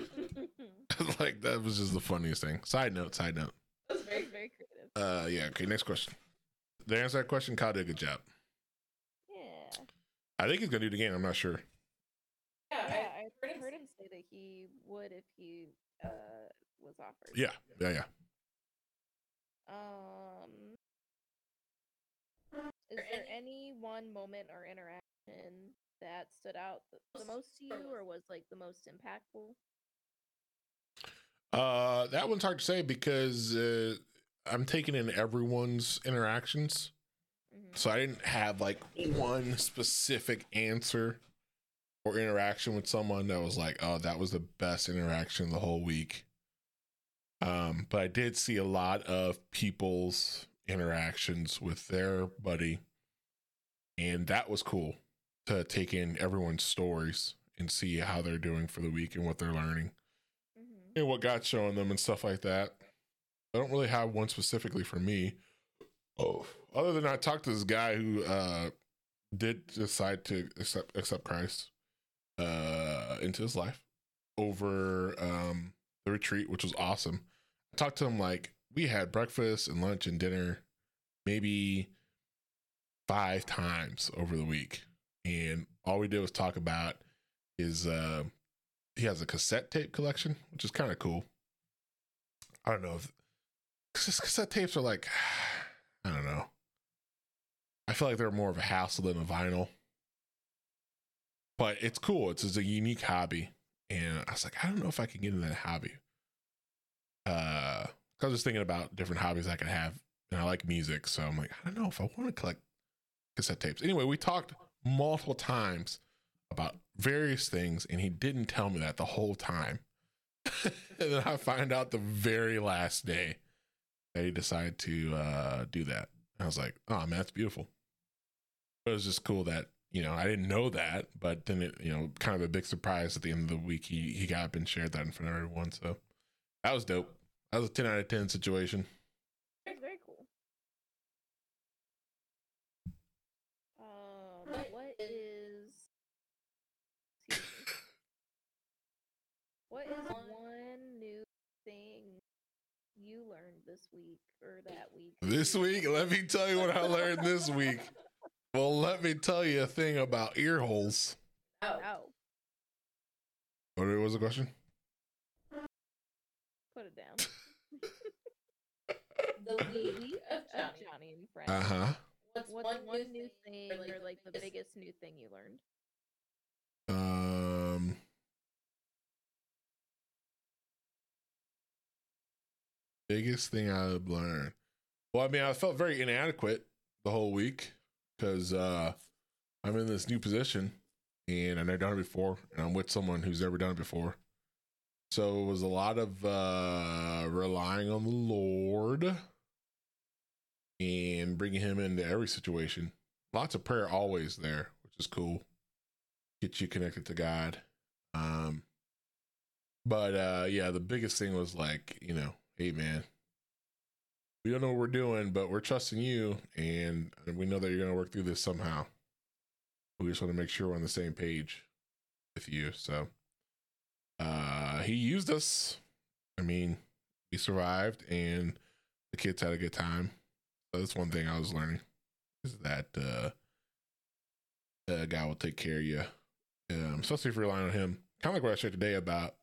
like that was just the funniest thing. Side note, side note. That was very Very, very creative. Uh yeah, okay, next question. To answer that question, Kyle did a good job. Yeah. I think he's gonna do it again. I'm not sure. yeah. Yeah, I, I heard him heard him say that he would if he uh was offered. Yeah, yeah, yeah. Um is there there any one moment or interaction that stood out the most to you or was like the most impactful? Uh, that one's hard to say because uh, I'm taking in everyone's interactions, Mhm. so I didn't have like one specific answer or interaction with someone that was like, "Oh, that was the best interaction the whole week." Um, but I did see a lot of people's interactions with their buddy, and that was cool to take in everyone's stories and see how they're doing for the week and what they're learning Mhm. and what God's showing them and stuff like that. I don't really have one specifically for me. Oh, other than I talked to this guy who uh did decide to accept accept Christ uh into his life over um the retreat, which was awesome. I talked to him like we had breakfast and lunch and dinner maybe five times over the week. And all we did was talk about his uh he has a cassette tape collection, which is kind of cool. I don't know if cause cassette tapes are like, (sighs) I don't know. I feel like they're more of a hassle than a vinyl, but it's cool. It's, it's a unique hobby, and I was like, I don't know if I can get into that hobby. Uh, I was thinking about different hobbies I could have, and I like music, so I'm like, I don't know if I want to collect cassette tapes. Anyway, we talked multiple times about various things, and he didn't tell me that the whole time. (laughs) and then I find out the very last day that he decided to uh, do that. I was like, oh man, that's beautiful. It was just cool that you know I didn't know that, but then it you know kind of a big surprise at the end of the week he he got up and shared that in front of everyone. So that was dope. That was a 10 out of 10 situation. Very cool. Um, what is (laughs) what is one new thing you learned this week or that week? This week, let me tell you what I learned this week. (laughs) Well, let me tell you a thing about ear holes. Oh. Oh, What was the question? put it down. (laughs) The week of (laughs) Of Joni. Joni and Friends. Uh huh. What's, What's one, new thing or like the biggest new thing you learned? Um, biggest thing I've learned. Well, I mean, I felt very inadequate the whole week because uh, I'm in this new position and I've never done it before, and I'm with someone who's never done it before. So it was a lot of uh, relying on the Lord and bringing Him into every situation. Lots of prayer always there, which is cool. Get you connected to God. Um, but uh, yeah, the biggest thing was like, you know, hey man, we don't know what we're doing, but we're trusting you, and we know that you're going to work through this somehow. We just want to make sure we're on the same page with you. So, uh, he used us. I mean, we survived, and the kids had a good time. So that's one thing I was learning is that uh, uh God will take care of you, um, especially if you're relying on Him. Kind of like what I shared today about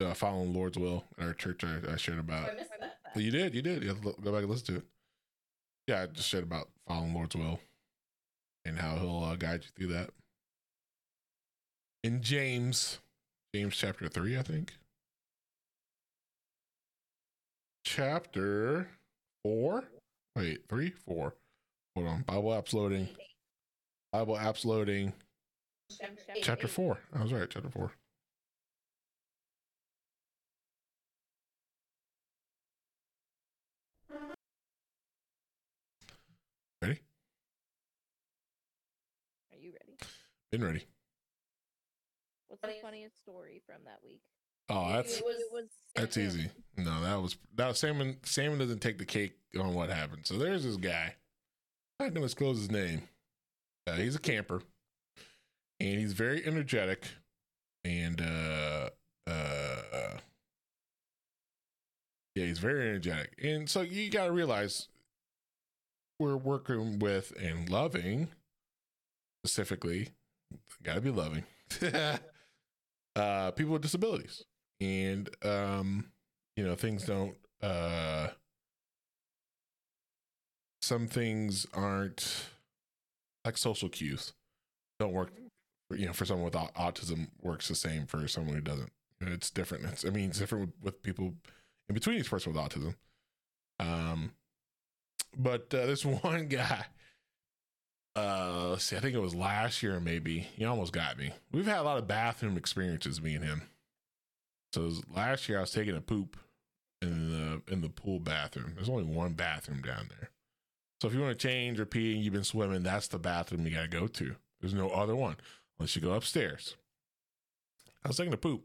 uh, following the Lord's will in our church. I, I shared about. I missed that. You did, you did. You have to go back and listen to it. Yeah, I just shared about following Lord's will and how He'll uh, guide you through that. In James, James chapter three, I think. Chapter four. Wait, three, four. Hold on. Bible apps loading. Bible apps loading. Chapter, Chapter four. I was right. Chapter four. Been ready. What's the Funniest- funniest story from that week? Oh, that's It was, It was that's easy. No, that was that was salmon. Salmon doesn't take the cake on what happened. So there's this guy. I'm not gonna disclose his name. Uh, he's a camper, and he's very energetic, and uh, uh, yeah, he's very energetic. And so you got to realize we're working with and loving, specifically, got to be loving, (laughs) uh, people with disabilities. And um you know things don't uh some things aren't like social cues don't work you know for someone with autism works the same for someone who doesn't. It's different. It's i mean it's different with, with people in between each person with autism. Um but uh, this (laughs) one guy uh let's see i think it was last year maybe he almost got me we've had a lot of bathroom experiences me and him so last year I was taking a poop in the in the pool bathroom. There's only one bathroom down there. So if you want to change or pee and you've been swimming, that's the bathroom you gotta go to. There's no other one unless you go upstairs. I was taking a poop.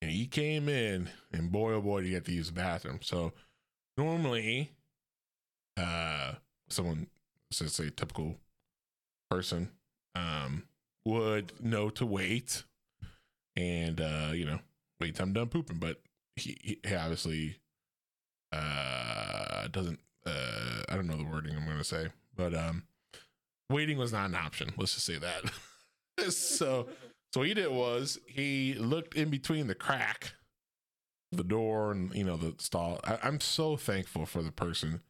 And he came in and boy oh boy did he have to use the bathroom. So normally uh someone let's say typical person um would know to wait and uh you know wait till I'm done pooping. But he, he obviously uh doesn't uh I don't know the wording I'm gonna say, but um waiting was not an option. Let's just say that. (laughs) so so what he did was he looked in between the crack the door and you know the stall. I, I'm so thankful for the person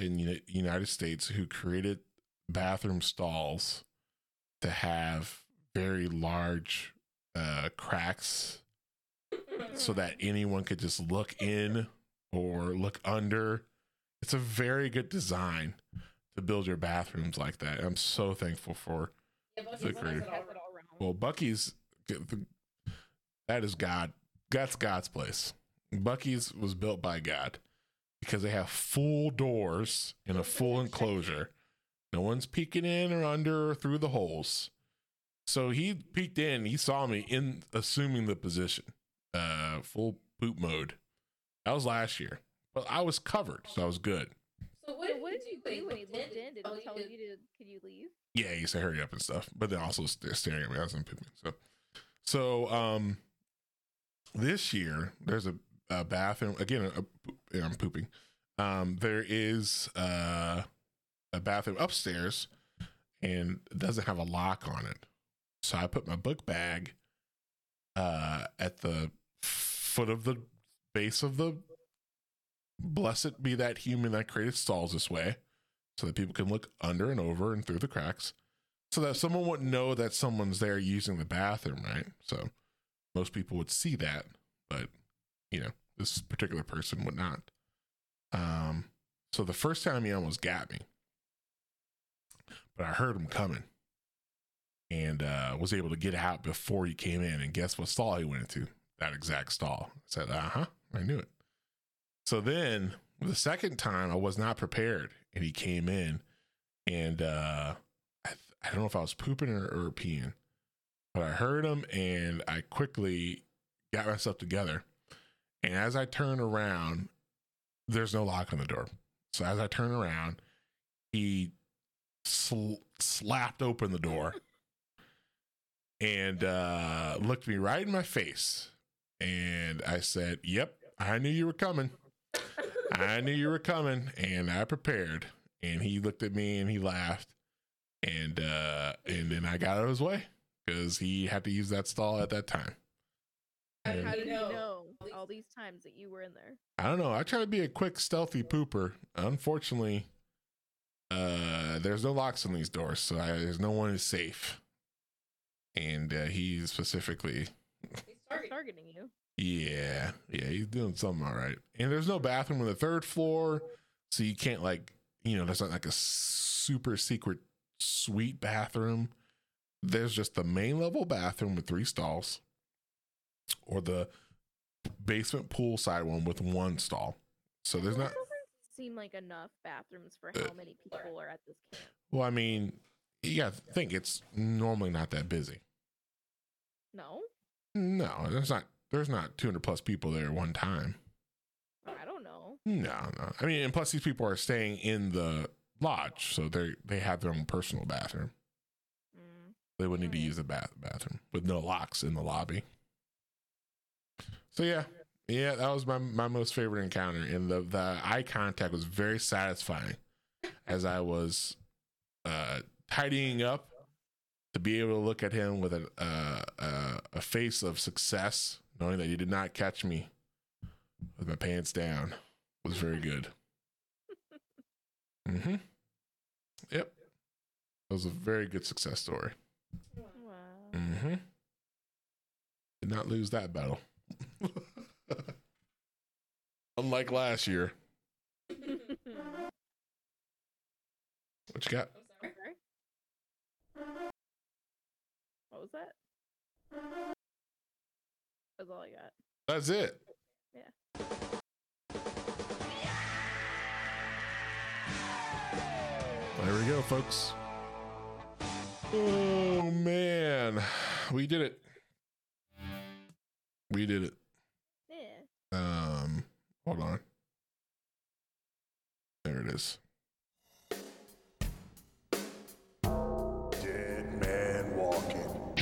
in the United States who created bathroom stalls to have very large uh cracks so that anyone could just look in or look under. It's a very good design to build your bathrooms like that. I'm so thankful for. Yeah, Buc-ee's Fifth has grader. it all Has it wrong. all wrong. Well, Buc-ee's that is God. That's God's place. Buc-ee's was built by God because they have full doors and a full enclosure. No one's peeking in or under or through the holes. So he peeked in. He saw me in assuming the position, uh, full poop mode. That was last year. But I was covered, so I was good. So what, So did what did you do do when he looked in? Did tell he tell you to could you leave? Yeah, he said hurry up and stuff, but then also st- staring at me as I'm pooping. So, so um, this year there's a, a bathroom again. I'm pooping. Um, there is uh, a bathroom upstairs, and it doesn't have a lock on it. So I put my book bag uh, at the foot of the base of the. Blessed be that human that created stalls this way so that people can look under and over and through the cracks so that someone wouldn't know that someone's there using the bathroom right so most people would see that but you know this particular person would not. Um so the first time he almost got me but i heard him coming and uh was able to get out before he came in. And guess what stall he went into? That exact stall. I said uh-huh i knew it. So then the second time I was not prepared and he came in and uh I, I don't know if I was pooping or, or peeing, but I heard him and I quickly got myself together. And as I turn around, there's no lock on the door. So as I turn around, he sl- slapped open the door (laughs) and uh, looked me right in my face. And I said, Yep, I knew you were coming. I knew you were coming and I prepared. And he looked at me and he laughed. And uh and then I got out of his way because he had to use that stall at that time. How, Yeah. how How do did you you know? All these times that you were in there? I don't know. I try to be a quick, stealthy pooper. Unfortunately, uh there's no locks on these doors, so I, there's no one is safe. And uh, he specifically (laughs) He's targeting you. Yeah, yeah, he's doing something all right. And there's no bathroom on the third floor, so you can't like, you know, there's not like a super secret suite bathroom. There's just the main level bathroom with three stalls, or the basement poolside one with one stall. So there's That not. doesn't seem like enough bathrooms for Uh, how many people are at this camp. Well, I mean, you got to think it's normally not that busy. No, No, there's not. There's not 200 plus people there at one time. I don't know. No, no. I mean, and plus these people are staying in the lodge, so they they have their own personal bathroom. Mm. They would need to use a bath bathroom with no locks in the lobby. So yeah, yeah, that was my my most favorite encounter, and the the eye contact was very satisfying as I was uh tidying up to be able to look at him with a uh, uh, a face of success, knowing that he did not catch me with my pants down, was very good. (laughs) Mm-hmm. Yep. It was a very good success story. Wow. Mm-hmm. Did not lose that battle. (laughs) Unlike last year. (laughs) What you got? I'm sorry. What was that? That's all I got. That's it. Yeah. There we go, folks. Oh man, we did it. We did it. Yeah. Um, hold on. There it is. Dead man walking.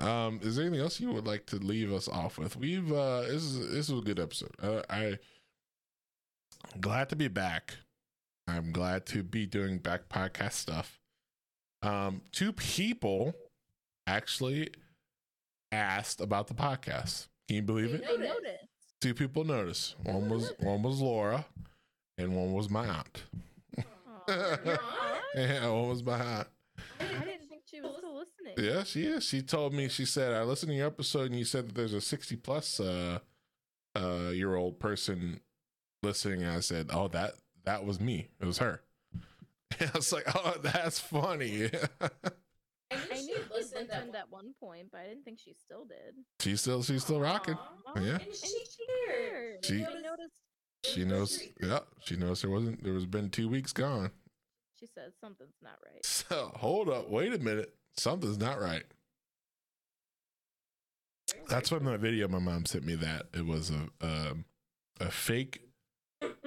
Um, is there anything else you would like to leave us off with? We've uh, this is this was a good episode. Uh, I I'm glad to be back. I'm glad to be doing back podcast stuff. Um, two people actually asked about the podcast. Can you believe it? I Notice. noticed. Two people noticed. One was one was Laura, and one was my aunt? (laughs) Yeah, one was my aunt. I didn't think she was still listening. Yeah, she is. She told me. She said, "I listened to your episode, and you said that there's a 60 plus uh, uh, year old person listening." And I said, "Oh, that that was me. It was her." And (laughs) I was like, "Oh, that's funny." (laughs) I I knew knew she she listened listened at at one point, but I didn't think she still did. She still she's still rocking. Aw. Yeah. And she cared. She- She noticed. She knows. Yeah, she knows there wasn't. There was been two weeks gone. She said something's not right. (laughs) So hold up, wait a minute. Something's not right. That's from that video my mom sent me. That it was a um, a fake.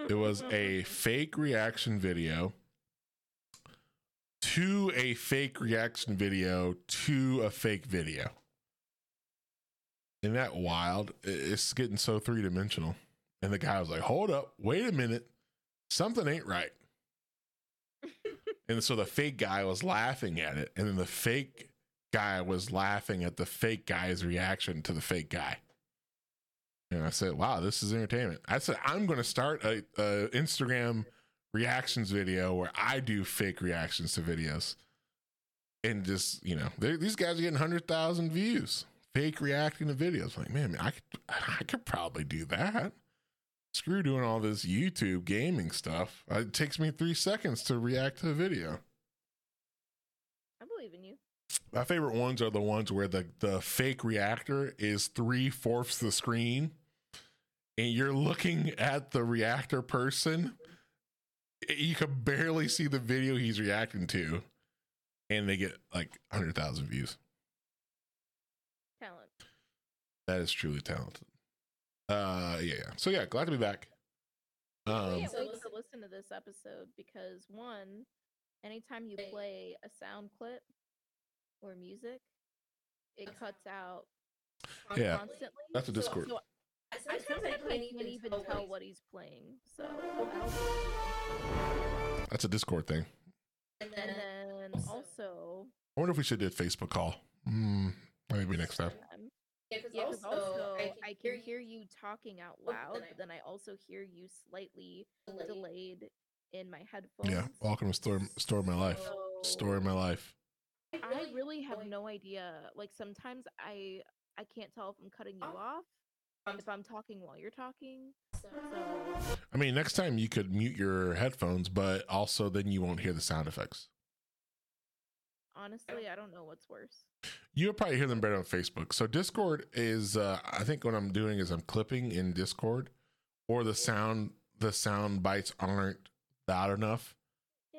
It was a (laughs) fake reaction video to a fake reaction video to a fake video. Isn't that wild? It's getting so three dimensional. And the guy was like, "Hold up, wait a minute, something ain't right." (laughs) and so the fake guy was laughing at it, and then the fake guy was laughing at the fake guy's reaction to the fake guy. And I said, "Wow, this is entertainment." I said, "I'm going to start a, a Instagram reactions video where I do fake reactions to videos, and just you know, these guys are getting hundred thousand views, fake reacting to videos. Like, man, I could, I could probably do that. Screw doing all this YouTube gaming stuff. Uh, it takes me three seconds to react to a video." I believe in you. My favorite ones are the ones where the, the fake reactor is three fourths the screen and you're looking at the reactor person. You can barely see the video he's reacting to, and they get like 100,000 views. Talent. That is truly talented. Uh, yeah, yeah. So, yeah, glad to be back. Um, can't So wait listen- to listen to this episode because one, anytime you play a sound clip or music, it cuts out Yeah. constantly. that's a Discord. So I sometimes I can't even tell what he's playing. So That's a Discord thing. And and then then also I wonder if we should do a Facebook call. Hmm, maybe next time. yeah, because yeah, 'cause also, I can hear you talking out loud, but then I also hear you slightly delayed. delayed in my headphones. Yeah, welcome to Story, story My Life. Story of My Life. I really have no idea. Like sometimes I I can't tell if I'm cutting you off if I'm talking while you're talking. So I mean, next time you could mute your headphones, but also then you won't hear the sound effects. honestly, I don't know what's worse. You'll probably hear them better on Facebook. So Discord is, uh, I think what I'm doing is I'm clipping in Discord, or the sound the sound bites aren't loud enough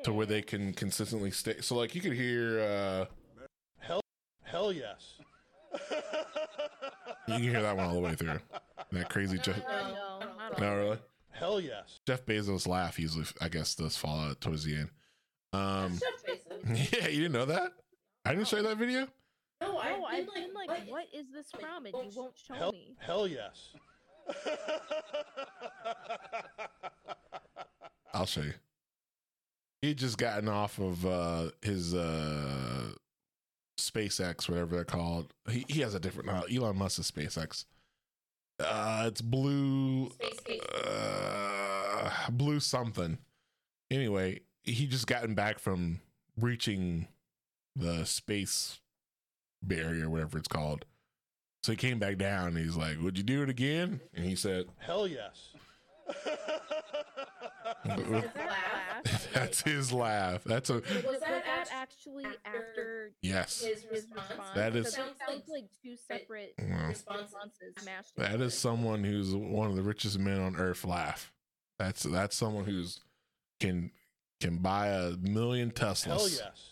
to where they can consistently stay. So like you could hear, uh, Hell, hell yes. (laughs) you can hear that one all the way through. That crazy Jeff. No, not No, all. really. Hell yes. Jeff Bezos laugh usually, I guess, does fall out towards the end. Um, Jeff Bezos. (laughs) yeah, you didn't know that? I didn't show you that video. No, I've No, been I've been like, what is this from? And you won't show Hell, me. hell yes. I'll show you. He just gotten off of uh his uh SpaceX, whatever they're called. He he has a different uh, Elon is SpaceX. Uh it's blue uh, blue something. Anyway, he just gotten back from reaching the space barrier, whatever it's called. So he came back down and he's like, Would you do it again? And he said, hell yes. Is that laugh? That's his laugh. That's a Was Was that that actually after after yes. his his response? response? That Because is- it sounds like two separate Well, responses mashed that together. is someone who's one of the richest men on earth laugh. That's that's someone who's can can buy a million Teslas. hell yes.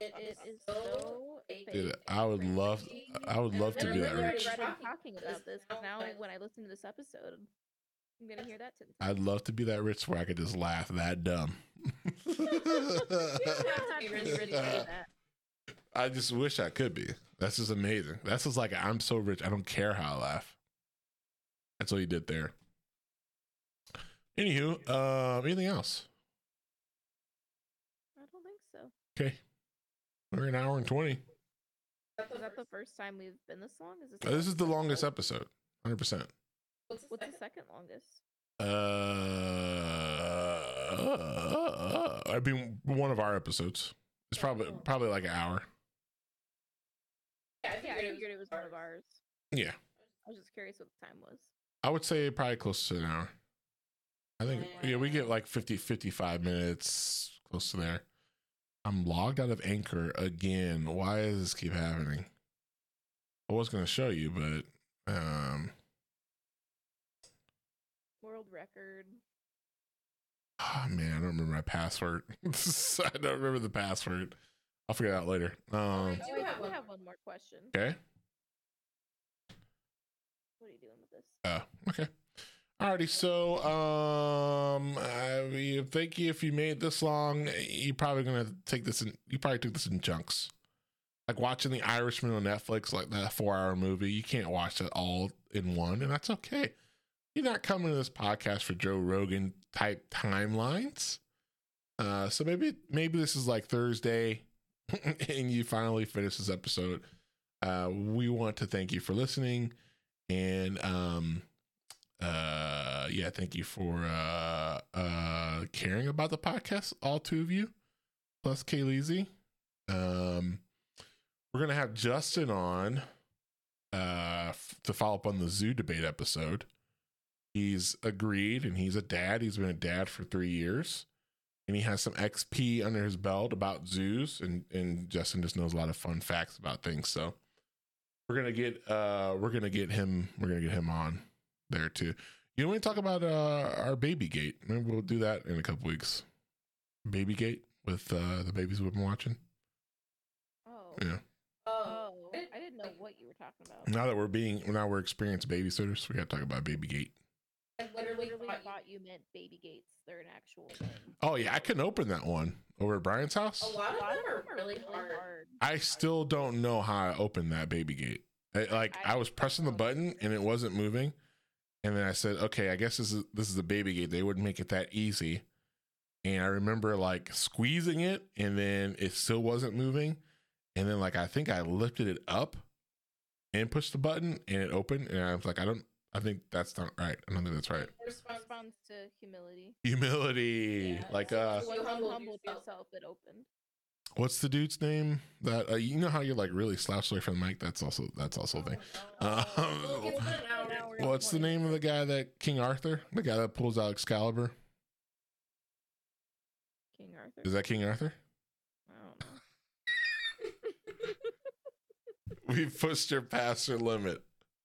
It, it is so Dude. I would love I would love to be that really rich. regretting talking about this now when I listen to this episode, I'm gonna hear that to the I'd love to be that rich where I could just laugh that dumb. You don't have to be rich to do that. I just wish I could be. That's just amazing. That's just like I'm so rich. I don't care how I laugh. That's what he did there. Anywho, uh, anything else? I don't think so. Okay, we're an hour and twenty. Is that the first time we've been this long? Is this? Uh, This is the longest episode? episode, hundred percent. What's the What's the second? second longest? Uh, I mean, one of our episodes. It's probably probably like an hour. Yeah, I Yeah, I figured it figured it was one of ours. Yeah, I was just curious what the time was. I would say probably close to an hour. I think yeah, we get like 50 55 minutes close to there. I'm logged out of Anchor again. Why does this keep happening? I was going to show you, but um World record. oh man, I don't remember my password. (laughs) I don't remember the password. I'll figure it out later. Um, I do have do one. have one more question. okay. What are you doing with this? Oh, okay. Alrighty, so um, I mean, thank you if you made it this long. You're probably gonna take this in. You probably took this in chunks, like watching The Irishman on Netflix, like that four-hour movie. You can't watch it all in one, and that's okay. You're not coming to this podcast for Joe Rogan type timelines. Uh, so maybe maybe this is like Thursday, (laughs) and you finally finish this episode. Uh, we want to thank you for listening, and um uh yeah thank you for uh uh caring about the podcast all two of you plus kayleezy um we're gonna have justin on uh f- to follow up on the zoo debate episode he's agreed and he's a dad he's been a dad for three years and he has some xp under his belt about zoos and and justin just knows a lot of fun facts about things so we're gonna get uh we're gonna get him we're gonna get him on there too. You want to talk about uh, our baby gate? Maybe we'll do that in a couple weeks. Baby gate with uh, the babies we've been watching. Oh. Yeah. Oh. Oh, I didn't know what you were talking about. Now that we're being now we're experienced babysitters, we got to talk about baby gate. I I literally literally thought thought you meant baby gates. They're an actual (laughs) thing. Oh yeah, I couldn't open that one over at Brian's house. a lot of A lot them of are really hard. I still don't know how I opened that baby gate. I- like I was pressing the button and it wasn't moving, and then I said, "Okay, I guess this is this is a baby gate. They wouldn't make it that easy." And I remember like squeezing it, and then it still wasn't moving, and then like I think I lifted it up and pushed the button, and it opened, and I was like, "I don't, I think that's not right. I don't think that's right." Response- Responds to humility. Humility, Yeah, like so uh, You you humbled humbled yourself. yourself, it opened. what's the dude's name? That uh, you know how you're like really slouched away from the mic. That's also that's also a thing. Oh, (laughs) Um, Look, it's been an hour. Now we're at What's the name of the guy that King Arthur? The guy that pulls out Excalibur? King Arthur? Is that King Arthur? I don't know. (laughs) We pushed your past your limit.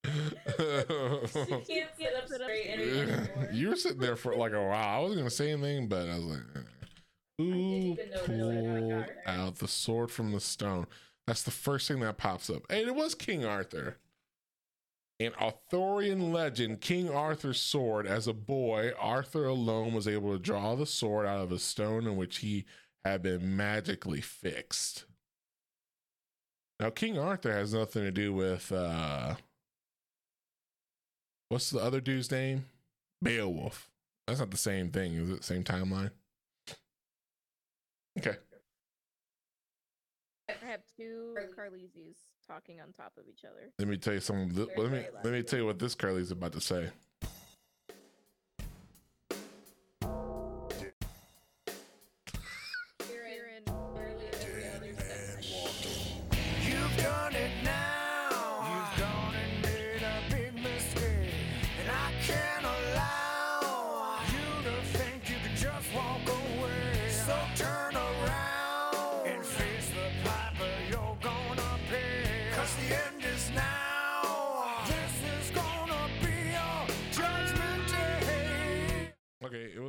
You (laughs) can't sit up straight anymore. you were sitting there for like a while. I wasn't gonna say anything, but I was like, eh. who even notice when I got pulled out the sword from the stone? That's the first thing that pops up. And it was King Arthur. In Arthurian legend, King Arthur's sword, as a boy, Arthur alone was able to draw the sword out of a stone in which he had been magically fixed. Now, King Arthur has nothing to do with uh what's the other dude's name? Beowulf. That's not the same thing, is it? Same timeline? Okay. I have two Carleses talking on top of each other. Let me tell you something. Let me let me tell you what this Carly's about to say.